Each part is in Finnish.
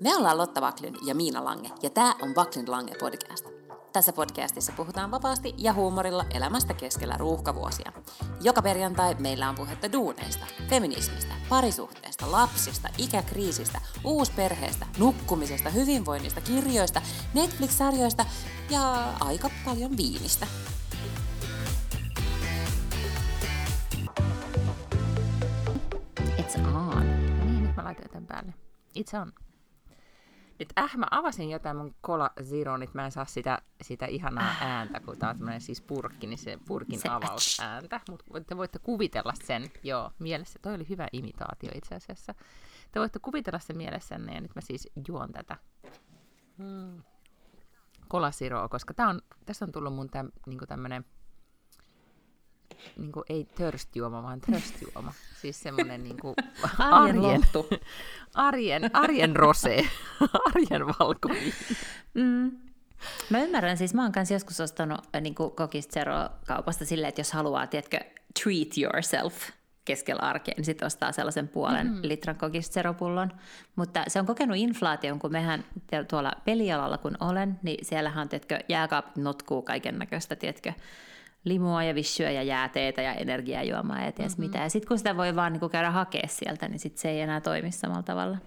Me ollaan Lotta Vaklyn ja Miina Lange, ja tämä on Vaklyn Lange podcast. Tässä podcastissa puhutaan vapaasti ja huumorilla elämästä keskellä ruuhkavuosia. Joka perjantai meillä on puhetta duuneista, feminismistä, parisuhteesta, lapsista, ikäkriisistä, uusperheestä, nukkumisesta, hyvinvoinnista, kirjoista, Netflix-sarjoista ja aika paljon viinistä. It's on. Niin, nyt mä laitan tämän päälle. It's on. Nyt äh, mä avasin jotain mun Cola Zero, nyt mä en saa sitä, sitä ihanaa ääntä, kun tää on tämmönen siis purkki, niin se purkin Se avausääntä. Mutta te voitte kuvitella sen, joo, mielessä. Toi oli hyvä imitaatio itse asiassa. Te voitte kuvitella sen mielessänne, ja nyt mä siis juon tätä. Mm. Cola koska tää on, tästä on tullut mun täm, niinku tämmönen, niinku ei törstjuoma, vaan tröstjuoma. Siis semmonen niinku Arjen lohtu. arjen, arjen rose, arjen valkoviini. Mm. Mä ymmärrän, siis mä oon kanssa joskus ostanut äh, niin kokista Zero kaupasta silleen, että jos haluaa, tiedätkö, treat yourself keskellä arkea, niin sitten ostaa sellaisen puolen mm-hmm. litran kokista Zero-pullon. Mutta se on kokenut inflaation, kun mehän tuolla pelialalla kun olen, niin siellähän on, tiedätkö, jääkaapit notkuu kaiken näköistä, tiedätkö, limua ja vissyä ja jääteitä ja energiajuomaa ja ties mm-hmm. mitä. Ja sitten kun sitä voi vaan niin käydä hakea sieltä, niin sit se ei enää toimi samalla tavalla.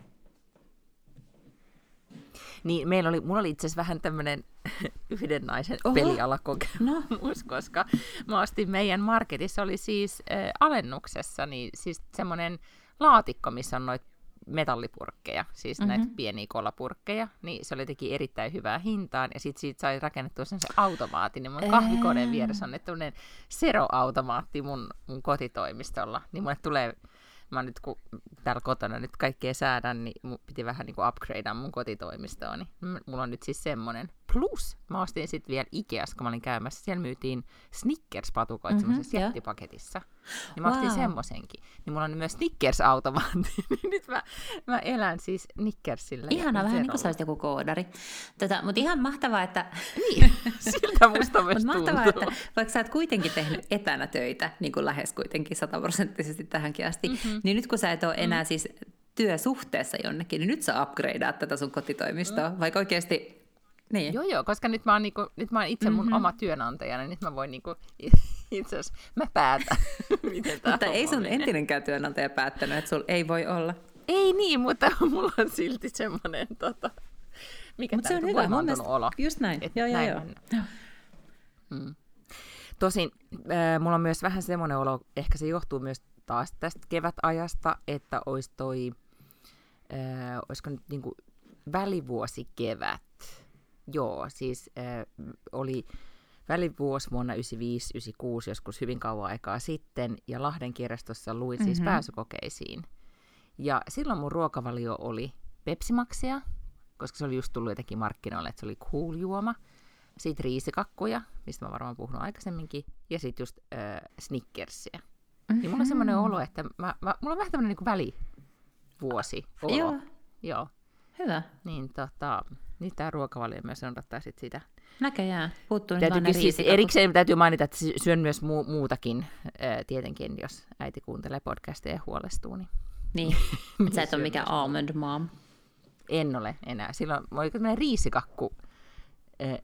Niin meillä oli, mulla oli itse asiassa vähän tämmöinen yhden naisen Oho. pelialakokemus, koska mä ostin meidän marketissa, oli siis äh, alennuksessa, niin siis semmoinen laatikko, missä on noita metallipurkkeja, siis mm-hmm. näitä pieniä kolapurkkeja, niin se oli teki erittäin hyvää hintaan, ja sitten siitä sai rakennettua sen automaatin, niin mun kahvikoneen vieressä on tämmöinen Zero-automaatti mun, mun kotitoimistolla, niin mulle tulee mä nyt kun täällä kotona nyt kaikkea säädän, niin mun piti vähän niin kuin upgradea mun kotitoimistoa, niin mulla on nyt siis semmonen. Plus, mä ostin sitten vielä Ikeassa, kun mä olin käymässä, siellä myytiin Snickers-patukoita mm-hmm, semmoisessa jättipaketissa. Niin mä ostin Wow. semmosenkin. Niin mulla on myös Snickers-automaatti, niin nyt mä, mä elän siis Snickersillä. ja Ihana, vähän niin kuin sä joku koodari. Tota, mutta ihan mahtavaa, että, Niin, siltä musta myös tuntuu. mahtavaa, että vaikka sä oot kuitenkin tehnyt etänä töitä, niin kuin lähes kuitenkin sataprosenttisesti tähänkin asti, mm-hmm. niin nyt kun sä et ole enää mm. siis työsuhteessa jonnekin, niin nyt sä upgradeat tätä sun kotitoimistoa, mm. vaikka oikeasti... Niin. Joo, joo, koska nyt mä oon, niinku, nyt mä oon itse mun Mhm. mm-hmm. oma työnantajana, niin nyt mä voin niinku, itse asiassa, mä päätän, miten tää Mutta ei sun menee. entinenkään työnantaja päättänyt, että sulla ei voi olla. Ei niin, mutta mulla on silti semmoinen, tota, mikä Mutta se on hyvä, mun voimaantunut mielestä. olo. Just näin. Et joo, joo, näin joo. mennään. Mm. Tosin äh, mulla on myös vähän semmoinen olo, ehkä se johtuu myös taas tästä kevätajasta, että olisi toi, äh, olisiko nyt niinku välivuosi kevät. Joo, siis äh, oli välivuosi vuonna 95-96 joskus hyvin kauan aikaa sitten, ja Lahden kirjastossa luin siis Mhm. pääsykokeisiin. Ja silloin mun ruokavalio oli pepsimaksia, koska se oli just tullut jotenkin markkinoille, että se oli cool juoma. Sitten riisikakkuja, mistä mä varmaan puhunut aikaisemminkin, ja sitten just äh, Snickersia. Niin mulla on semmoinen olo, että mä, mä, mulla on vähän tämmöinen niin välivuosi olo. Joo. Joo. Hyvä. Niin tota, niin tää ruokavalio myös noudattaa sit sitä. Näköjään. Puuttuu nyt Täytyy vaan siis erikseen täytyy mainita, että sy- syön myös mu- muutakin, tietenkin, jos äiti kuuntelee podcasteja ja huolestuu, niin Niin, että sä et ole mikään almond mom. en ole enää. Silloin, oliko tämmöinen riisikakku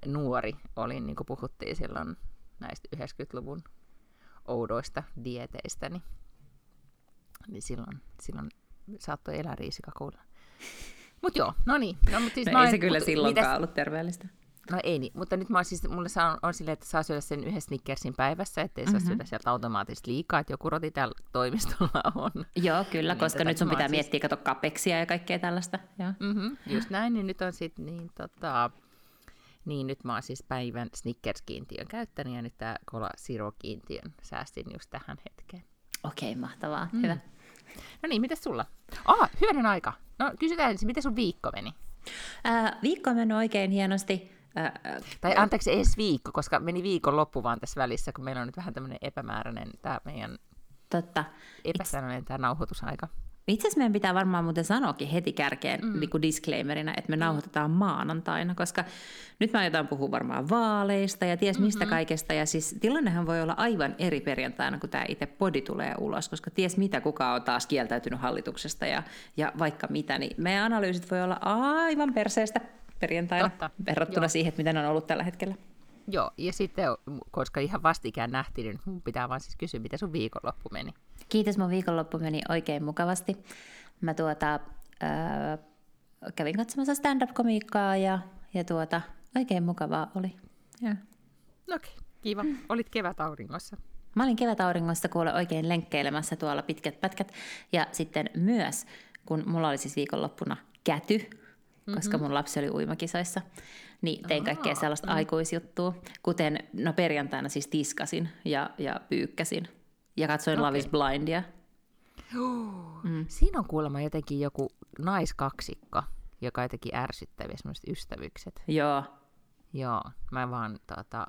nuori, olin, niin kuin puhuttiin silloin näistä 90-luvun oudoista dieteistä, niin, niin silloin, silloin saattoi elää riisikakulla. Mut joo, no niin. No, mut siis No mä ei se kyllä mut silloinkaan mitäs- ollut terveellistä. No ei niin, mutta nyt mä oon siis, mulle saa, on silleen, että saa syödä sen yhden Snickersin päivässä, ettei mm-hmm. saa Mhm. syödä sieltä automaattisesti liikaa, että joku roti täällä toimistolla on. Joo, kyllä, Niin, koska tota, nyt sun pitää siis- miettiä, kato kapeksia ja kaikkea tällaista. Joo. Mm-hmm, just näin, niin nyt on sit niin tota, niin nyt mä oon siis päivän Snickers-kiintiön käyttänyt ja nyt tää Cola Zero-kiintiön säästin just tähän hetkeen. Okei, mahtavaa. Mm. Hyvä. No niin, mitäs sulla? Ah, hyvänen aika. No kysytään ensin, miten sun viikko meni? Ää, viikko on mennyt oikein hienosti. Ää, ää, Tai anteeksi, edes viikko, koska meni viikon loppu vaan tässä välissä, kun meillä on nyt vähän tämmöinen epämääräinen, tämä meidän totta. epäsäännöllinen tämä nauhoitusaika. Itse asiassa meidän pitää varmaan muuten sanoakin heti kärkeen mm. niin kuin disclaimerina, että me mm. nauhoitetaan maanantaina, koska nyt mä aiotaan puhua varmaan vaaleista ja ties mistä mm-hmm. kaikesta. Ja siis tilannehan voi olla aivan eri perjantaina, kun tämä itse podi tulee ulos, koska ties mitä kuka on taas kieltäytynyt hallituksesta ja, ja vaikka mitä, niin meidän analyysit voi olla aivan perseestä perjantaina Totta. verrattuna Joo. siihen, että mitä ne on ollut tällä hetkellä. Joo, ja sitten, koska ihan vastikään nähtiin, niin mun pitää vaan siis kysyä, miten sun viikonloppu meni. Kiitos, mun viikonloppu meni oikein mukavasti. Mä tuota, ää, kävin katsomassa stand-up-komiikkaa ja, ja tuota, oikein mukavaa oli. Okei, okay, kiva. Mm. Olit kevätauringossa. Mä olin kevätauringossa kuule oikein lenkkeilemässä tuolla pitkät pätkät. Ja sitten myös, kun mulla oli siis viikonloppuna käty, koska mun lapsi oli uimakisoissa, niin tein kaikkea sellaista mm. aikuisjuttua, kuten no perjantaina siis tiskasin ja, ja pyykkäsin ja katsoin okay. Love is Blindia. Mm. Siinä on kuulemma jotenkin joku naiskaksikko, joka jotenkin ärsyttäviä semmoiset ystävykset. Joo. Joo, mä vaan tota,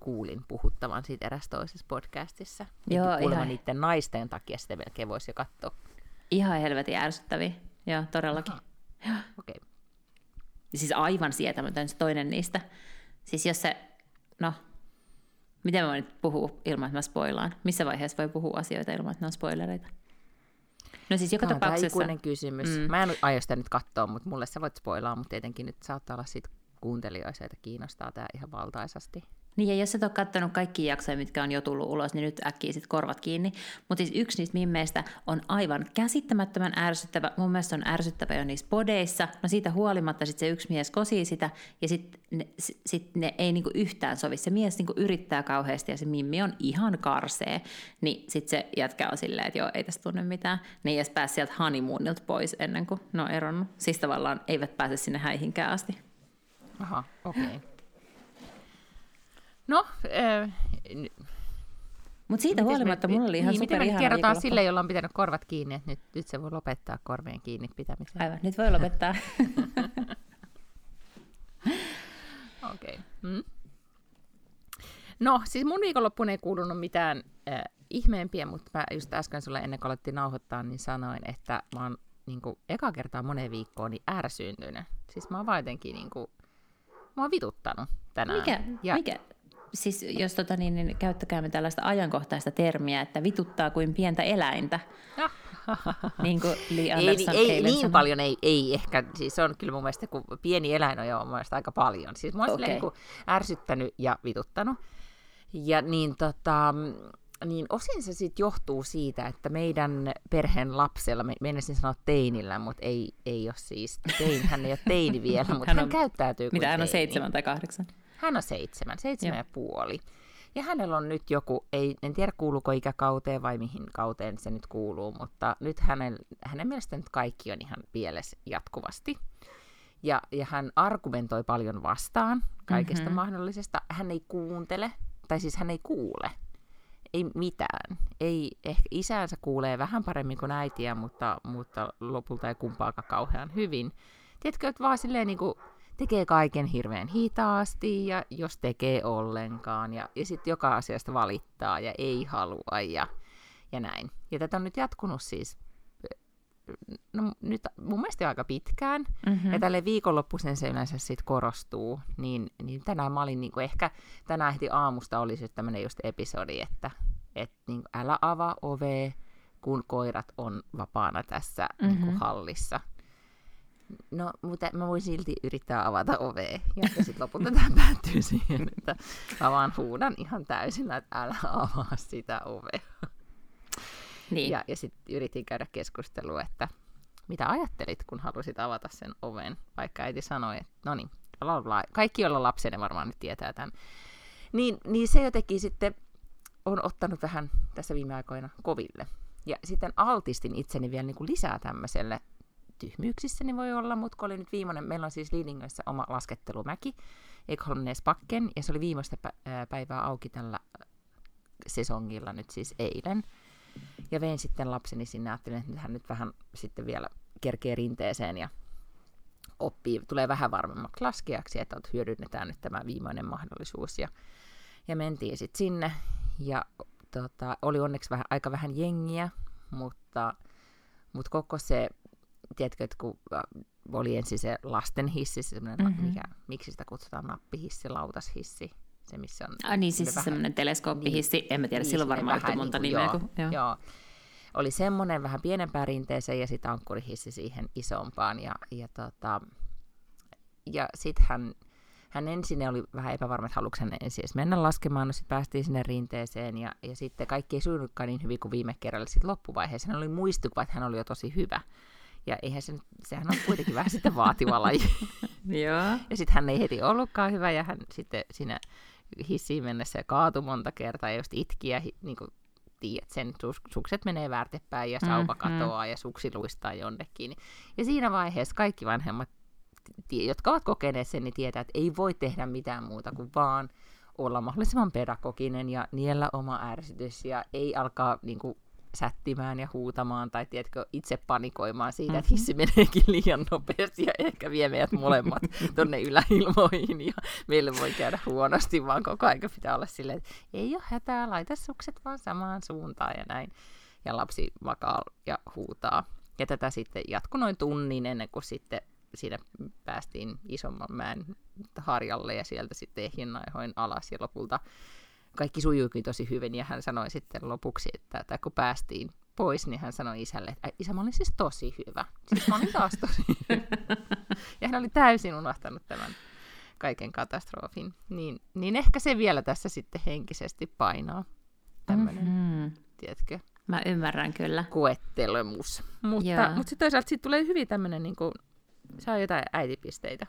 kuulin puhuttavan siitä eräs toisessa podcastissa. Joo, kuulemma ihan... niiden naisten takia sitä melkein voisi jo katsoa. Ihan helvetin ärsyttäviä, joo, todellakin. Okei. Okay. Siis aivan sietämätön se toinen niistä. Siis jos se, no, miten mä voin nyt puhua ilman, että mä spoilaan? Missä vaiheessa voi puhua asioita ilman, että ne on spoilereita? No siis joka Tämä tapauksessa... Tämä kysymys. Mm. Mä en aio sitä nyt katsoa, mutta mulle sä voit spoilaa, mutta tietenkin nyt saattaa olla sit kuuntelijoissa, että kiinnostaa tämä ihan valtaisasti. Niin ja jos et ole katsonut kaikki jaksoja, mitkä on jo tullut ulos, niin nyt äkkiä sit korvat kiinni. Mutta siis yksi niistä mimmeistä on aivan käsittämättömän ärsyttävä. Mun mielestä on ärsyttävä jo niissä podeissa. No siitä huolimatta sit se yksi mies kosii sitä ja sitten ne, sit ne ei niinku yhtään sovi. Se mies niinku yrittää kauheasti ja se mimmi on ihan karsee. Niin sitten se jätkä on silleen, että joo, ei tästä tunne mitään. Ne ei edes pääse sieltä honeymoonilta pois ennen kuin ne on eronnut. Siis tavallaan eivät pääse sinne häihinkään asti. Aha, okei. Okay. No, äh, mutta siitä huolimatta me, mulla oli ihan niin, super Miten me kerrotaan sille, jolla on pitänyt korvat kiinni, että nyt, nyt se voi lopettaa korveen kiinni pitämisen? Aivan, nyt voi lopettaa. Okei. okay. mm. No, siis mun viikonloppuun ei kuulunut mitään äh, ihmeempiä, mutta mä just äsken sulle ennen kuin alettiin nauhoittaa, niin sanoin, että mä oon niin kuin, eka kertaa moneen viikkoon niin ärsyyntynyt. Siis mä oon vaan jotenkin niin kuin, mä oon vituttanut tänään. Mikä? Ja, Mikä? Siis jos tota, niin, niin käyttäkäämme tällaista ajankohtaista termiä, että vituttaa kuin pientä eläintä. niin kuin Lee Anderson ei, ei, niin sanoi. paljon ei, ei ehkä, siis on kyllä mun mielestä, kun pieni eläin on jo mun mielestä aika paljon. Siis mä oon okay. niin ärsyttänyt ja vituttanut. Ja niin tota, niin osin se sitten johtuu siitä, että meidän perheen lapsella, me menisin sanoa teinillä, mutta ei, ei ole siis, tein, hän ei ole teini vielä, mutta hän, on, hän käyttäytyy kuin Mitä hän on seitsemän tai kahdeksan? Hän on seitsemän, seitsemän ja puoli. Ja hänellä on nyt joku, ei, en tiedä kuuluuko ikäkauteen vai mihin kauteen se nyt kuuluu, mutta nyt hänen, hänen mielestä nyt kaikki on ihan pielessä jatkuvasti. Ja, ja hän argumentoi paljon vastaan kaikesta mm-hmm. mahdollisesta. Hän ei kuuntele, tai siis hän ei kuule. Ei mitään. Ei, ehkä isänsä kuulee vähän paremmin kuin äitiä, mutta, mutta lopulta ei kumpaakaan kauhean hyvin. Tiedätkö, että vaan silleen niin kuin, tekee kaiken hirveän hitaasti ja jos tekee ollenkaan ja, ja sitten joka asiasta valittaa ja ei halua ja, ja näin. Ja tätä on nyt jatkunut siis no, nyt mun mielestä aika pitkään, mm-hmm. ja tälle viikonloppuisen se yleensä sitten korostuu, niin, niin tänään mä olin niin ehkä, tänään heti aamusta oli sitten tämmöinen just episodi, että et, niin älä avaa ovea, kun koirat on vapaana tässä mm-hmm. niin hallissa no, mutta mä voin silti yrittää avata ovea. Ja sitten lopulta tämä päättyy siihen, että mä vaan huudan ihan täysin, että älä avaa sitä ovea. Niin. Ja, ja sitten yritin käydä keskustelua, että mitä ajattelit, kun halusit avata sen oven, vaikka äiti sanoi, että no niin, kaikki, joilla lapsenne varmaan nyt tietää tämän. Niin, niin se jotenkin sitten on ottanut vähän tässä viime aikoina koville. Ja sitten altistin itseni vielä niin kuin lisää tämmöiselle tyhmyyksissäni voi olla, mutta kun oli nyt viimeinen, meillä on siis Lidingössä oma laskettelumäki, Ekholmnesbakken, ja se oli viimeistä päivää auki tällä sesongilla nyt siis eilen. Ja vein sitten lapseni sinne, ajattelin, että hän nyt vähän sitten vielä kerkee rinteeseen ja oppii, tulee vähän varmemmaksi laskijaksi, että hyödynnetään nyt tämä viimeinen mahdollisuus. Ja, ja mentiin sitten sinne, ja tota, oli onneksi vähän, aika vähän jengiä, mutta Mutta koko se, tiedätkö, että kun äh, oli ensin se lasten hissi, se mm-hmm. mikä, miksi sitä kutsutaan nappihissi, lautashissi, se missä on... Ah, niin, siis semmoinen teleskooppihissi, niin, en mä tiedä, niin, silloin varmaan yhtä monta niin nimeä. Kuin, joo, joo. Oli semmoinen vähän pienempään rinteeseen ja sitten ankkurihissi siihen isompaan. Ja, ja, tota, ja sitten hän, hän ensin oli vähän epävarma, että haluatko hän ensin edes mennä laskemaan, no sitten päästiin sinne rinteeseen ja, ja sitten kaikki ei sujunutkaan niin hyvin kuin viime kerralla. Sitten loppuvaiheessa hän oli muistuva, että hän oli jo tosi hyvä. Ja eihän se, sehän on kuitenkin vähän sitten vaativa laji. Joo. Ja sitten hän ei heti ollutkaan hyvä ja hän sitten siinä hissiin mennessä kaatui monta kertaa ja just itki ja niin kuin, tiedät sen, sukset menee väärtepäin ja sauva mm, katoaa mm. ja suksi luistaa jonnekin. Ja siinä vaiheessa kaikki vanhemmat, jotka ovat kokeneet sen, niin tietää, että ei voi tehdä mitään muuta kuin vaan olla mahdollisimman pedagoginen ja niellä oma ärsytys ja ei alkaa niin kuin, sättimään ja huutamaan tai tiedätkö, itse panikoimaan siitä, mm-hmm. että hissi meneekin liian nopeasti ja ehkä vie meidät molemmat tonne yläilmoihin ja meille voi käydä huonosti, vaan koko aika pitää olla silleen, että ei ole hätää, laita sukset vaan samaan suuntaan ja näin. Ja lapsi makaa ja huutaa. Ja tätä sitten jatkui noin tunnin ennen kuin sitten siinä päästiin isomman mäen harjalle ja sieltä sitten ehjinnaihoin alas ja lopulta kaikki sujuikin tosi hyvin ja hän sanoi sitten lopuksi, että, että kun päästiin pois, niin hän sanoi isälle, että isä, mä olin siis tosi hyvä. Siis mä olin taas tosi hyvä. ja hän oli täysin unohtanut tämän kaiken katastrofin. Niin, niin ehkä se vielä tässä sitten henkisesti painaa. Tämmöinen, mm-hmm. tiedätkö? Mä ymmärrän kyllä. Kuettelemus. Mutta, mutta sitten toisaalta siitä tulee hyvin tämmöinen, niin kuin, saa jotain äitipisteitä.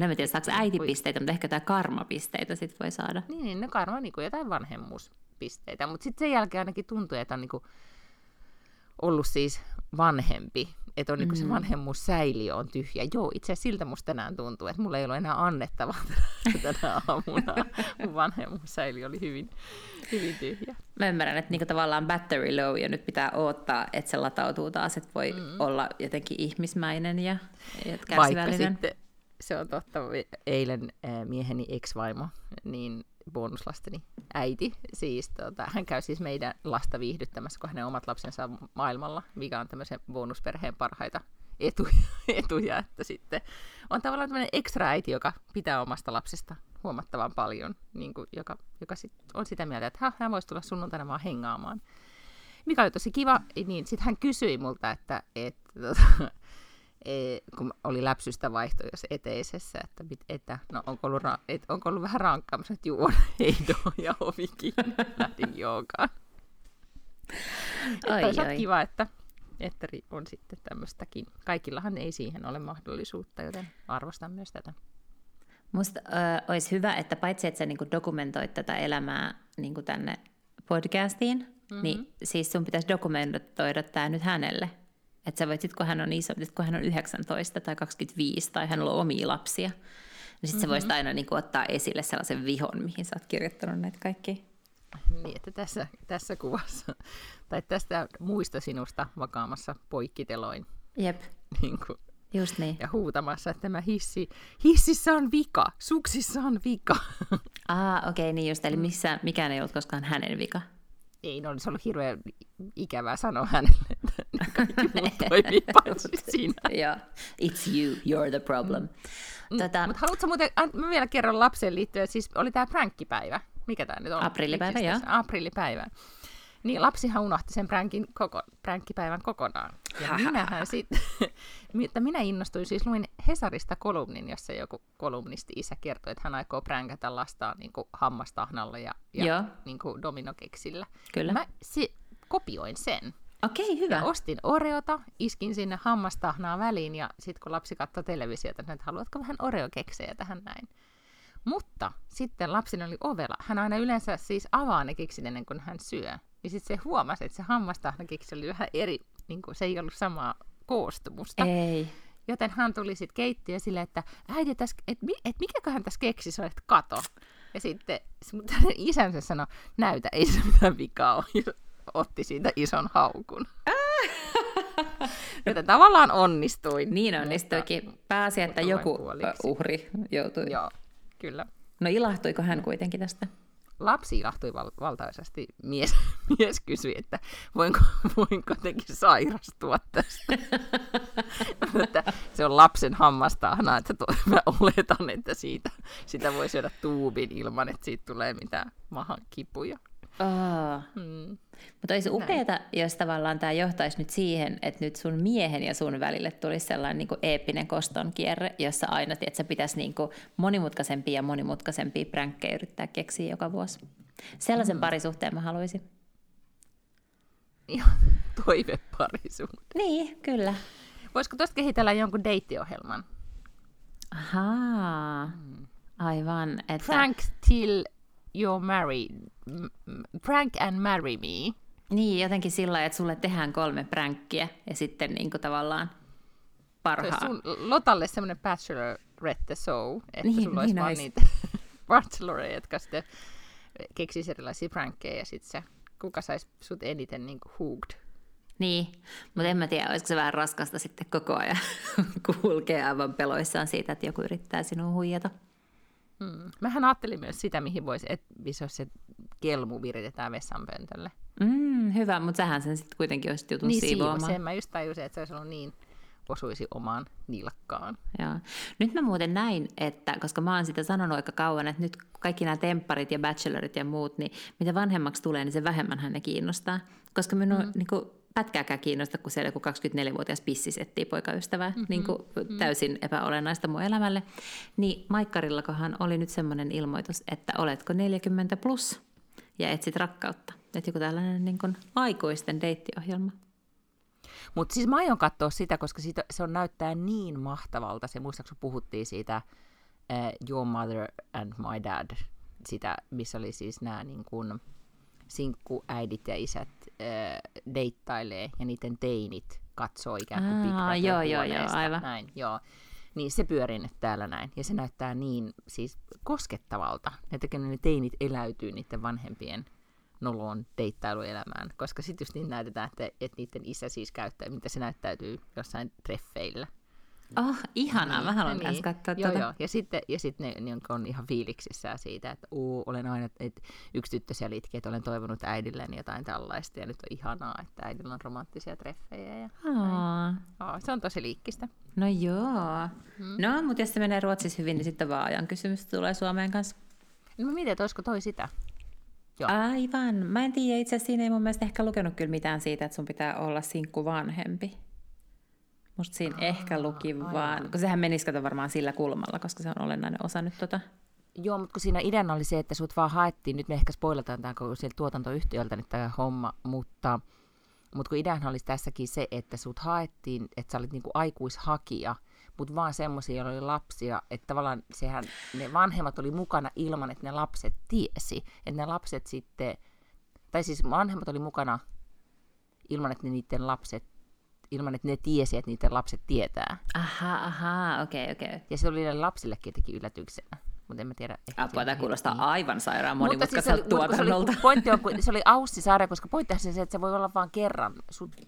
No en tiedä, saako äitipisteitä, mutta ehkä tämä karmapisteitä sitten voi saada. Niin, niin no karma niin kuin jotain vanhemmuuspisteitä, mutta sitten sen jälkeen ainakin tuntuu, että on niin kuin ollut siis vanhempi, että on mm. niin se vanhemmuussäiliö on tyhjä. Joo, itse asiassa siltä musta tänään tuntuu, että mulla ei ole enää annettavaa tänä aamuna. Mun vanhemmuussäiliö oli hyvin, hyvin tyhjä. Mä ymmärrän, että niinku tavallaan battery low ja nyt pitää odottaa, että se latautuu taas, että voi mm. olla jotenkin ihmismäinen ja, ja Vaikka sitten se on totta. Eilen mieheni ex-vaimo, niin bonuslasteni äiti, siis tota, hän käy siis meidän lasta viihdyttämässä, kun hänen omat lapsensa on maailmalla, mikä on tämmöisen bonusperheen parhaita etuja, etuja, että sitten on tavallaan tämmöinen ekstra äiti, joka pitää omasta lapsesta huomattavan paljon, niin kuin, joka, joka sit on sitä mieltä, että hän voisi tulla sunnuntaina vaan hengaamaan. Mikä oli tosi kiva, niin sitten hän kysyi multa, että, että, kun oli läpsystä vaihto jos eteisessä, että, että no, onko, ollut ra- et, onko ollut vähän rankkaa, mä sanoin, että juu, heido ja ovi kiinni, lähdin joogaan. Ai, että ai. kiva, että, että on sitten tämmöistäkin. Kaikillahan ei siihen ole mahdollisuutta, joten arvostan myös tätä. Musta ö, olisi hyvä, että paitsi että sä niin dokumentoit tätä elämää niin tänne podcastiin, mm-hmm. niin siis sun pitäisi dokumentoida tämä nyt hänelle. Että sä voit, sit kun hän on iso, sit kun hän on 19 tai 25 tai hänellä on omia lapsia, niin sitten mm-hmm. sä voisit aina niin kuin, ottaa esille sellaisen vihon, mihin sä oot kirjoittanut näitä kaikki. Niin, että tässä, tässä kuvassa, tai tästä muista sinusta vakaamassa poikkiteloin. Jep. Niin kuin, Just niin. Ja huutamassa, että tämä hissi, hississä on vika, suksissa on vika. Ah, okei, okay, niin just, eli missä, mikään ei ollut koskaan hänen vika ei no, olisi ollut hirveän ikävää sanoa hänelle, että kaikki muut toimii paitsi sinä. Joo, it's you, you're the problem. Mm. Tota... Mutta haluatko muuten, mä vielä kerron lapseen liittyen, siis oli tämä pränkkipäivä. Mikä tämä nyt on? Aprillipäivä, joo. Aprillipäivä. Niin lapsihan unohti sen pränkin koko, pränkkipäivän kokonaan. Ja minähän sitten, että minä innostuin, siis luin Hesarista kolumnin, jossa joku kolumnisti-isä kertoi, että hän aikoo pränkätä lastaan niin kuin hammastahnalla ja, ja niin kuin dominokeksillä. Kyllä. Mä si- kopioin sen. Okei, hyvä. Ja ostin Oreota, iskin sinne hammastahnaa väliin ja sitten kun lapsi katsoi televisiota, niin että haluatko vähän Oreo-keksejä tähän näin. Mutta sitten lapsini oli ovella. Hän aina yleensä siis avaa ne keksit ennen kuin hän syö. Ja sitten se huomasi, että se hammastahnakiksi oli vähän eri, niin kuin, se ei ollut samaa koostumusta. Ei. Joten hän tuli sitten keittiöön silleen, että äiti, että et, et mikäköhän tässä keksissä on, että kato. Ja sitten hänen isänsä sanoi, näytä, ei se mitään vikaa ole. Ja otti siitä ison haukun. Joten tavallaan onnistuin. Niin onnistuikin. Pääsi, että joku uhri joutui. Joo, kyllä. No ilahtuiko hän kuitenkin tästä? Lapsi ilahtui val- valtaisesti. Mies, mies kysyi, että voinko, voinko jotenkin sairastua tästä. että se on lapsen hammastahna, että to, mä oletan, että siitä, sitä voi syödä tuubin ilman, että siitä tulee mitään mahan kipuja. Oh. Hmm. Mutta olisi upeaa, jos tavallaan tämä johtaisi nyt siihen, että nyt sun miehen ja sun välille tulisi sellainen niin kuin eeppinen koston kierre, jossa aina että se pitäisi niin kuin monimutkaisempia ja monimutkaisempia pränkkejä yrittää keksiä joka vuosi. Sellaisen mm. parisuhteen mä haluaisin. Ihan toiveparisuhde. Niin, kyllä. Voisiko tuosta kehitellä jonkun deittiohjelman? Ahaa, mm. aivan. Että... Frank till you're married, prank and marry me. Niin, jotenkin sillä että sulle tehdään kolme pränkkiä ja sitten niin kuin tavallaan parhaa. sun Lotalle semmoinen bachelorette show, että niin, sulla niin olisi vaan niitä bacheloreja, jotka sitten keksisi erilaisia prankkejä ja sitten se, kuka saisi sut eniten niin kuin hooked. Niin, mutta en mä tiedä, olisiko se vähän raskasta sitten koko ajan kulkea aivan peloissaan siitä, että joku yrittää sinua huijata. Mm. Mähän ajattelin myös sitä, mihin voisi, että jos se kelmu viritetään vessanpöntölle. Mm, hyvä, mutta sähän sen sitten kuitenkin olisit jutun niin, siivoamaan. Niin, mä just tajusin, että se olisi ollut niin osuisi omaan nilkkaan. Joo. Nyt mä muuten näin, että koska mä oon sitä sanonut aika kauan, että nyt kaikki nämä tempparit ja bachelorit ja muut, niin mitä vanhemmaksi tulee, niin se vähemmän ne kiinnostaa. Koska minun mm. niin kuin, pätkääkään kiinnosta, kun siellä joku 24-vuotias pissis etsii poikaystävää, mm-hmm. niin kuin mm-hmm. täysin epäolennaista mun elämälle. Niin Maikkarillakohan oli nyt semmoinen ilmoitus, että oletko 40 plus ja etsit rakkautta. Että joku tällainen niin kuin aikuisten deittiohjelma. Mutta siis mä aion katsoa sitä, koska siitä, se on näyttää niin mahtavalta. Se muistaakseni puhuttiin siitä uh, Your Mother and My Dad, sitä, missä oli siis nämä niin kuin, sinkkuäidit ja isät äh, deittailee ja niiden teinit katsoo ikään kuin Big joo, joo, joo, aivan. Näin, joo. Niin se pyörii nyt täällä näin. Ja se näyttää niin siis koskettavalta, että ne teinit eläytyy niiden vanhempien noloon deittailuelämään. Koska sitten just niin näytetään, että, että niiden isä siis käyttää, mitä se näyttäytyy jossain treffeillä. Oh, ihanaa. Niin, Mä haluan niin. katsoa joo, tuota. joo. Ja sitten, ja sitten ne, ne on ihan fiiliksissä siitä, että uu, olen aina, että yksi tyttö siellä itki, että olen toivonut äidilleni jotain tällaista. Ja nyt on ihanaa, että äidillä on romanttisia treffejä. Ja oh, se on tosi liikkistä. No joo. Hmm. No, mutta jos se menee Ruotsissa hyvin, niin sitten vaan ajan kysymys tulee Suomeen kanssa. No että olisiko toi sitä. Joo. Aivan. Mä en tiedä, itse asiassa siinä ei mun mielestä ehkä lukenut kyllä mitään siitä, että sun pitää olla sinkku vanhempi. Musta siinä Aa, ehkä luki aivan. vaan, kun sehän menisi kato varmaan sillä kulmalla, koska se on olennainen osa nyt tota. Joo, mutta kun siinä ideana oli se, että sut vaan haettiin, nyt me ehkä spoilataan tämä koko sieltä tuotantoyhtiöltä nyt tämä homma, mutta, mutta kun ideana olisi tässäkin se, että sut haettiin, että sä olit niinku aikuishakija, mutta vaan semmoisia, joilla oli lapsia, että tavallaan sehän, ne vanhemmat oli mukana ilman, että ne lapset tiesi, että ne lapset sitten, tai siis vanhemmat oli mukana ilman, että ne niiden lapset ilman, että ne tiesi, että niiden lapset tietää. Aha, aha, okei, okay, okei. Okay. Ja se oli niille lapsillekin jotenkin yllätyksenä. Mutta en mä tiedä. Apua, tämä kuulostaa niin. aivan sairaan monimutkaiselta siis tuotannolta. Se oli, pointti on, se oli Aussi-sarja, koska pointti on se, että se voi olla vain kerran,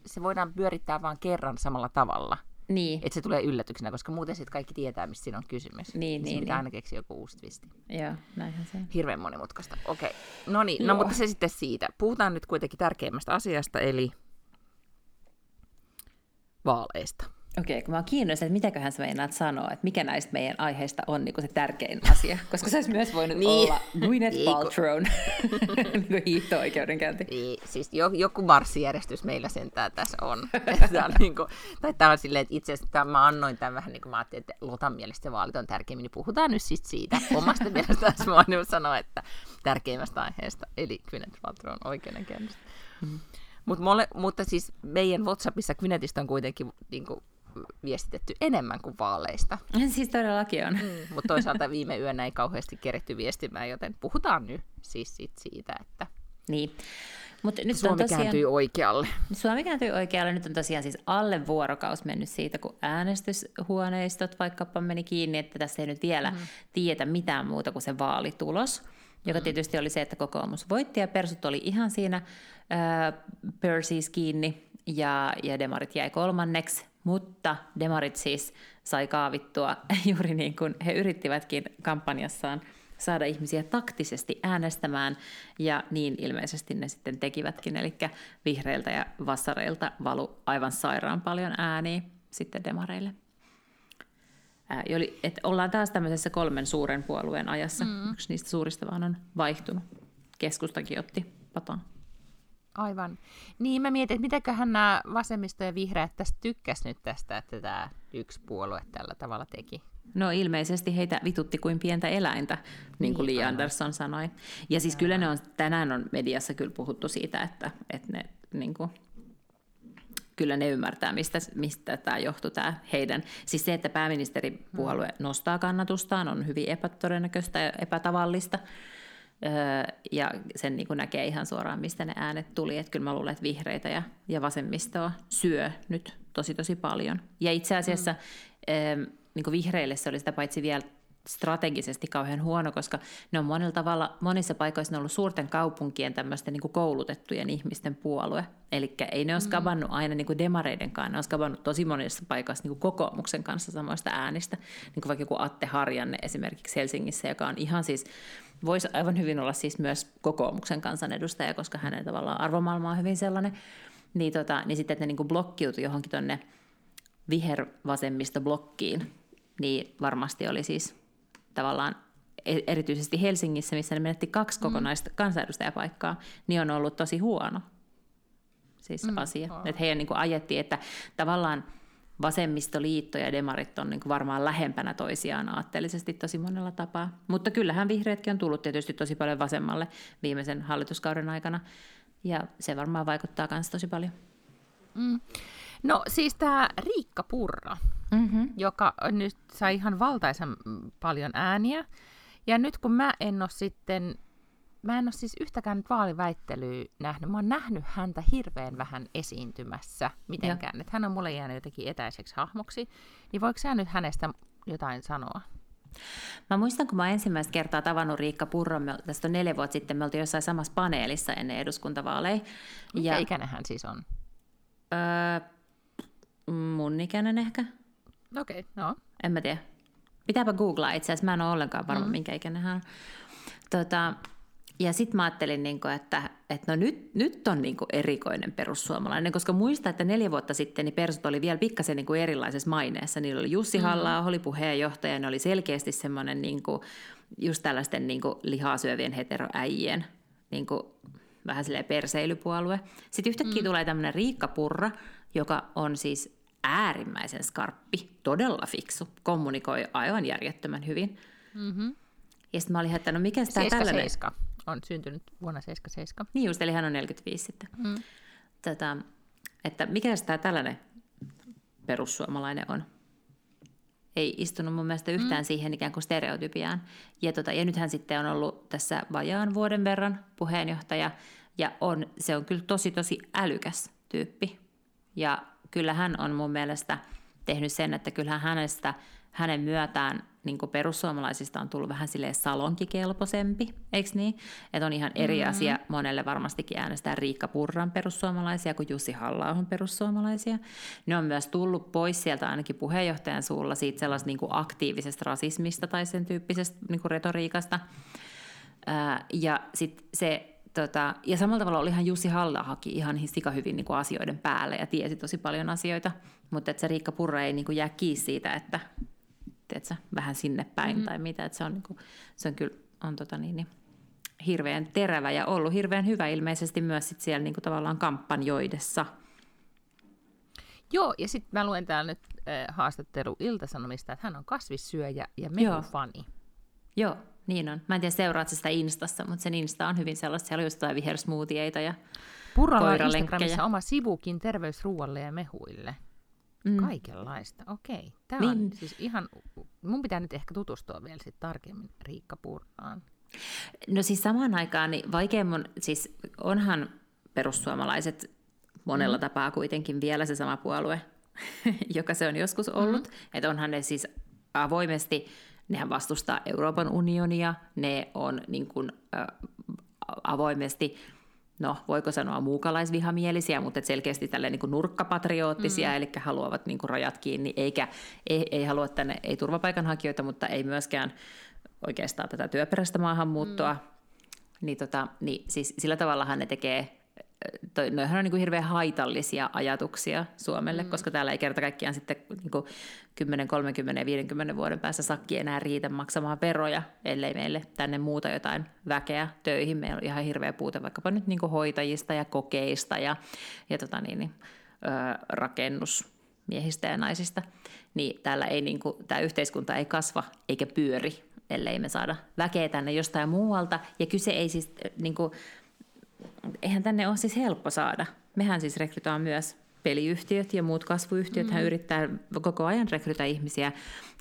se voidaan pyörittää vain kerran samalla tavalla. Niin. Että se tulee yllätyksenä, koska muuten sitten kaikki tietää, mistä siinä on kysymys. Niin, niin, pitää niin. aina keksiä joku uusi twisti. Joo, näinhän se. Hirveän monimutkaista. Okei, okay. no niin, no mutta se sitten siitä. Puhutaan nyt kuitenkin tärkeimmästä asiasta, eli vaaleista. Okei, kun mä oon kiinnostunut, että mitäköhän sä meinaat sanoa, että mikä näistä meidän aiheista on niin se tärkein asia, koska se olisi myös voinut niin. olla Gwyneth Paltrow niin hiihto-oikeudenkäynti. Niin, siis joku marssijärjestys meillä sentään tässä on. tämä on niin kuin, tai tämä on silleen, että itse asiassa mä annoin tämän vähän niin kuin mä ajattelin, että Lotan mielestä vaalit on tärkeimmin, niin puhutaan nyt siis siitä. Omasta mielestä mä voin niin sanoa, että tärkeimmästä aiheesta, eli Gwyneth Paltrown oikeudenkäynnistä. Mm. Mut mole, mutta siis meidän WhatsAppissa Gwynethistä on kuitenkin niin kuin, viestitetty enemmän kuin vaaleista. Siis todellakin on. Mm, mutta toisaalta viime yönä ei kauheasti keretty viestimään, joten puhutaan nyt siis sit siitä, että niin. Mut nyt Suomi on tosiaan, kääntyy oikealle. Suomi kääntyy oikealle. Nyt on tosiaan siis alle vuorokaus mennyt siitä, kun äänestyshuoneistot vaikkapa meni kiinni, että tässä ei nyt vielä mm-hmm. tiedä mitään muuta kuin se vaalitulos joka mm. tietysti oli se, että kokoomus voitti ja persut oli ihan siinä äh, kiinni ja, ja demarit jäi kolmanneksi, mutta demarit siis sai kaavittua juuri niin kuin he yrittivätkin kampanjassaan saada ihmisiä taktisesti äänestämään, ja niin ilmeisesti ne sitten tekivätkin, eli vihreiltä ja vassareilta valu aivan sairaan paljon ääniä sitten demareille. Ää, oli, että ollaan taas tämmöisessä kolmen suuren puolueen ajassa. Mm. Yksi niistä suurista vaan on vaihtunut. Keskustakin otti pataan. Aivan. Niin mä mietin, että mitäköhän nämä vasemmisto ja vihreät tästä tykkäs nyt tästä, että tämä yksi puolue tällä tavalla teki. No ilmeisesti heitä vitutti kuin pientä eläintä, niin kuin niin, Lee Anderson sanoi. Ja siis aivan. kyllä ne on, tänään on mediassa kyllä puhuttu siitä, että, että ne niin kuin, kyllä ne ymmärtää, mistä, mistä tämä johtuu, tämä heidän. Siis se, että pääministeripuolue hmm. nostaa kannatustaan, on hyvin epätodennäköistä ja epätavallista. ja sen niin kuin näkee ihan suoraan, mistä ne äänet tuli. Että kyllä mä luulen, että vihreitä ja, ja vasemmistoa syö nyt tosi tosi paljon. Ja itse asiassa hmm. niin kuin vihreille se oli sitä paitsi vielä strategisesti kauhean huono, koska ne on monella tavalla, monissa paikoissa ne on ollut suurten kaupunkien tämmöisten niin koulutettujen ihmisten puolue. Eli ei ne ole mm. skabannut aina niin kuin demareidenkaan, ne on skabannut tosi monissa paikoissa niin kuin kokoomuksen kanssa samoista äänistä. Niin kuin vaikka joku Atte Harjanne esimerkiksi Helsingissä, joka on ihan siis, voisi aivan hyvin olla siis myös kokoomuksen kansanedustaja, koska hänen tavallaan arvomaailma on hyvin sellainen. Niin, tota, niin sitten, että ne niin kuin blokkiutui johonkin tuonne vihervasemmista blokkiin, niin varmasti oli siis tavallaan e- erityisesti Helsingissä, missä ne menetti kaksi mm. kokonaista mm. kansanedustajapaikkaa, niin on ollut tosi huono siis mm. asia. Oh. Että heidän niin kuin ajettiin, että tavallaan vasemmistoliitto ja demarit on niin kuin varmaan lähempänä toisiaan aatteellisesti tosi monella tapaa. Mutta kyllähän vihreätkin on tullut tietysti tosi paljon vasemmalle viimeisen hallituskauden aikana, ja se varmaan vaikuttaa myös tosi paljon. Mm. No siis tämä Riikka Purra, mm-hmm. joka nyt sai ihan valtaisen paljon ääniä. Ja nyt kun mä en ole sitten, mä en ole siis yhtäkään vaaliväittelyä nähnyt. Mä oon nähnyt häntä hirveän vähän esiintymässä mitenkään. Että hän on mulle jäänyt jotenkin etäiseksi hahmoksi. Niin voiko sä nyt hänestä jotain sanoa? Mä muistan, kun mä ensimmäistä kertaa tavannut Riikka Purron, tästä on neljä vuotta sitten, me oltiin jossain samassa paneelissa ennen eduskuntavaaleja. Mikä ja... ikäinen hän siis on? Öö, mun ikäinen ehkä. Okei, okay, no. En mä tiedä. Pitääpä googlaa itse asiassa, mä en ole ollenkaan varma, mm. minkä ikäinen hän on. Tota, ja sitten mä ajattelin, niin kuin, että, että no nyt, nyt on niin kuin erikoinen perussuomalainen, koska muista, että neljä vuotta sitten niin persut oli vielä pikkasen niin kuin erilaisessa maineessa. Niillä oli Jussi halla mm. oli puheenjohtaja, ne oli selkeästi semmoinen niin kuin, just tällaisten niin kuin lihaa syövien heteroäijien niin kuin, vähän silleen perseilypuolue. Sitten yhtäkkiä mm. tulee tämmöinen Riikka Purra, joka on siis äärimmäisen skarppi, todella fiksu, kommunikoi aivan järjettömän hyvin. Mm-hmm. Ja sitten mä olin, että no mikä tämä tällainen... on syntynyt vuonna 77. Niin just, eli hän on 45 sitten. Mm. Tätä, että mikä tämä tällainen perussuomalainen on? Ei istunut mun mielestä yhtään mm. siihen ikään kuin stereotypiaan. Ja, tota, ja nyt hän sitten on ollut tässä vajaan vuoden verran puheenjohtaja, ja on, se on kyllä tosi tosi älykäs tyyppi. Ja kyllä hän on mun mielestä tehnyt sen, että kyllähän hänestä, hänen myötään niin perussuomalaisista on tullut vähän sille salonkikelpoisempi, eikö niin? Että on ihan eri mm-hmm. asia monelle varmastikin äänestää Riikka Purran perussuomalaisia kuin Jussi halla perussuomalaisia. Ne on myös tullut pois sieltä ainakin puheenjohtajan suulla siitä sellaisesta niin aktiivisesta rasismista tai sen tyyppisestä niin retoriikasta. Ja sitten se Tota, ja samalla tavalla olihan Jussi halla haki ihan sika hyvin niin kuin asioiden päälle ja tiesi tosi paljon asioita, mutta että se Riikka Purra ei niin kuin jää kiinni siitä, että tiedätkö, vähän sinne päin mm-hmm. tai mitä, että se on, niin kuin, se on kyllä on tota niin, niin, hirveän terävä ja ollut hirveän hyvä ilmeisesti myös sit siellä niin kuin tavallaan kampanjoidessa. Joo, ja sitten mä luen täällä nyt äh, haastattelu Iltasanomista, että hän on kasvissyöjä ja mehufani. Joo. Joo, niin on. Mä en tiedä, seuraat sitä Instassa, mutta sen Insta on hyvin sellaista, siellä on just vihersmoothieita ja Purralla on Instagramissa oma sivukin terveysruualle ja mehuille. Mm. Kaikenlaista, okei. Tämä niin. on siis ihan, mun pitää nyt ehkä tutustua vielä sit tarkemmin Riikka Purraan. No siis samaan aikaan, niin vaikeimman, siis onhan perussuomalaiset monella mm. tapaa kuitenkin vielä se sama puolue, joka se on joskus ollut. Mm. Että onhan ne siis avoimesti nehän vastustaa Euroopan unionia, ne on niin kuin, ä, avoimesti no voiko sanoa muukalaisvihamielisiä, mutta selkeästi tälle niin nurkkapatriootisia, mm. eli haluavat niin kuin rajat kiinni, eikä ei, ei halua tänne, ei turvapaikanhakijoita, mutta ei myöskään oikeastaan tätä työperäistä maahanmuuttoa, mm. niin, tota, niin siis sillä tavallahan ne tekee toi, noihan on niin kuin hirveän haitallisia ajatuksia Suomelle, mm. koska täällä ei kerta kaikkiaan sitten niin kuin 10, 30 ja 50 vuoden päässä sakki enää riitä maksamaan veroja, ellei meille tänne muuta jotain väkeä töihin. Meillä on ihan hirveä puute vaikkapa nyt niin kuin hoitajista ja kokeista ja, ja tota niin, niin, ö, rakennusmiehistä ja naisista. Niin täällä ei, niin kuin, tämä yhteiskunta ei kasva eikä pyöri, ellei me saada väkeä tänne jostain muualta. Ja kyse ei siis... Niin kuin, eihän tänne ole siis helppo saada. Mehän siis rekrytoidaan myös peliyhtiöt ja muut kasvuyhtiöt, mm. yrittää koko ajan rekrytä ihmisiä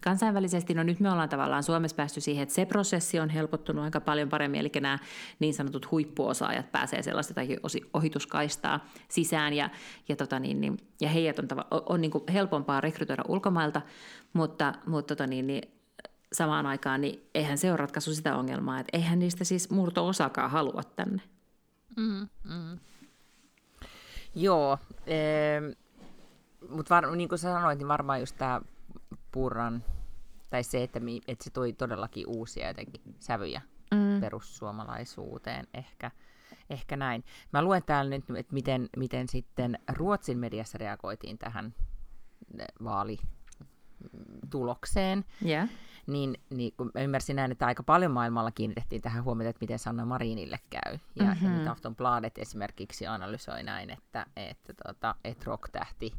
kansainvälisesti. No nyt me ollaan tavallaan Suomessa päästy siihen, että se prosessi on helpottunut aika paljon paremmin, eli nämä niin sanotut huippuosaajat pääsee sellaista tai ohituskaistaa sisään, ja, ja, tota niin, niin, ja heidät on, tava, on, on niin helpompaa rekrytoida ulkomailta, mutta, mutta tota niin, niin, samaan aikaan niin eihän se ole ratkaisu sitä ongelmaa, että eihän niistä siis murto-osakaan halua tänne. Mm, mm. Joo, ee, mutta niin kuin sä sanoit, niin varmaan just tämä Purran, tai se, että, mi, että se toi todellakin uusia jotenkin sävyjä mm. perussuomalaisuuteen ehkä, ehkä näin. Mä luen täällä nyt, että miten, miten sitten Ruotsin mediassa reagoitiin tähän vaalitulokseen. Yeah niin, niin kun mä ymmärsin näin, että aika paljon maailmalla kiinnitettiin tähän huomiota, että miten Sanna Marinille käy. Ja, mm-hmm. ja Aftonbladet esimerkiksi analysoi näin, että, että, tota, että rock-tähti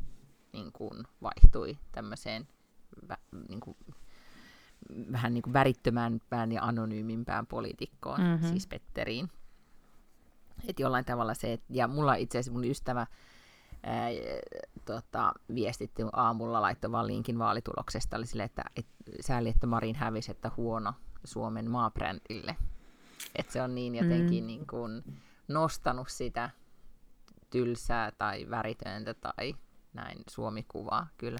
niin kuin vaihtui tämmöiseen vä, niin kuin, vähän niin kuin värittömämpään ja anonyymimpään poliitikkoon, mm-hmm. siis Petteriin. Että jollain tavalla se, et, ja mulla itse asiassa mun ystävä, ää, tota, viestitti aamulla, laittoi vaan linkin vaalituloksesta, oli sille, että et, sääli, että Marin hävisi, että huono Suomen maabrändille. Että se on niin jotenkin mm. niin kuin nostanut sitä tylsää tai väritöntä tai näin Suomi-kuvaa kyllä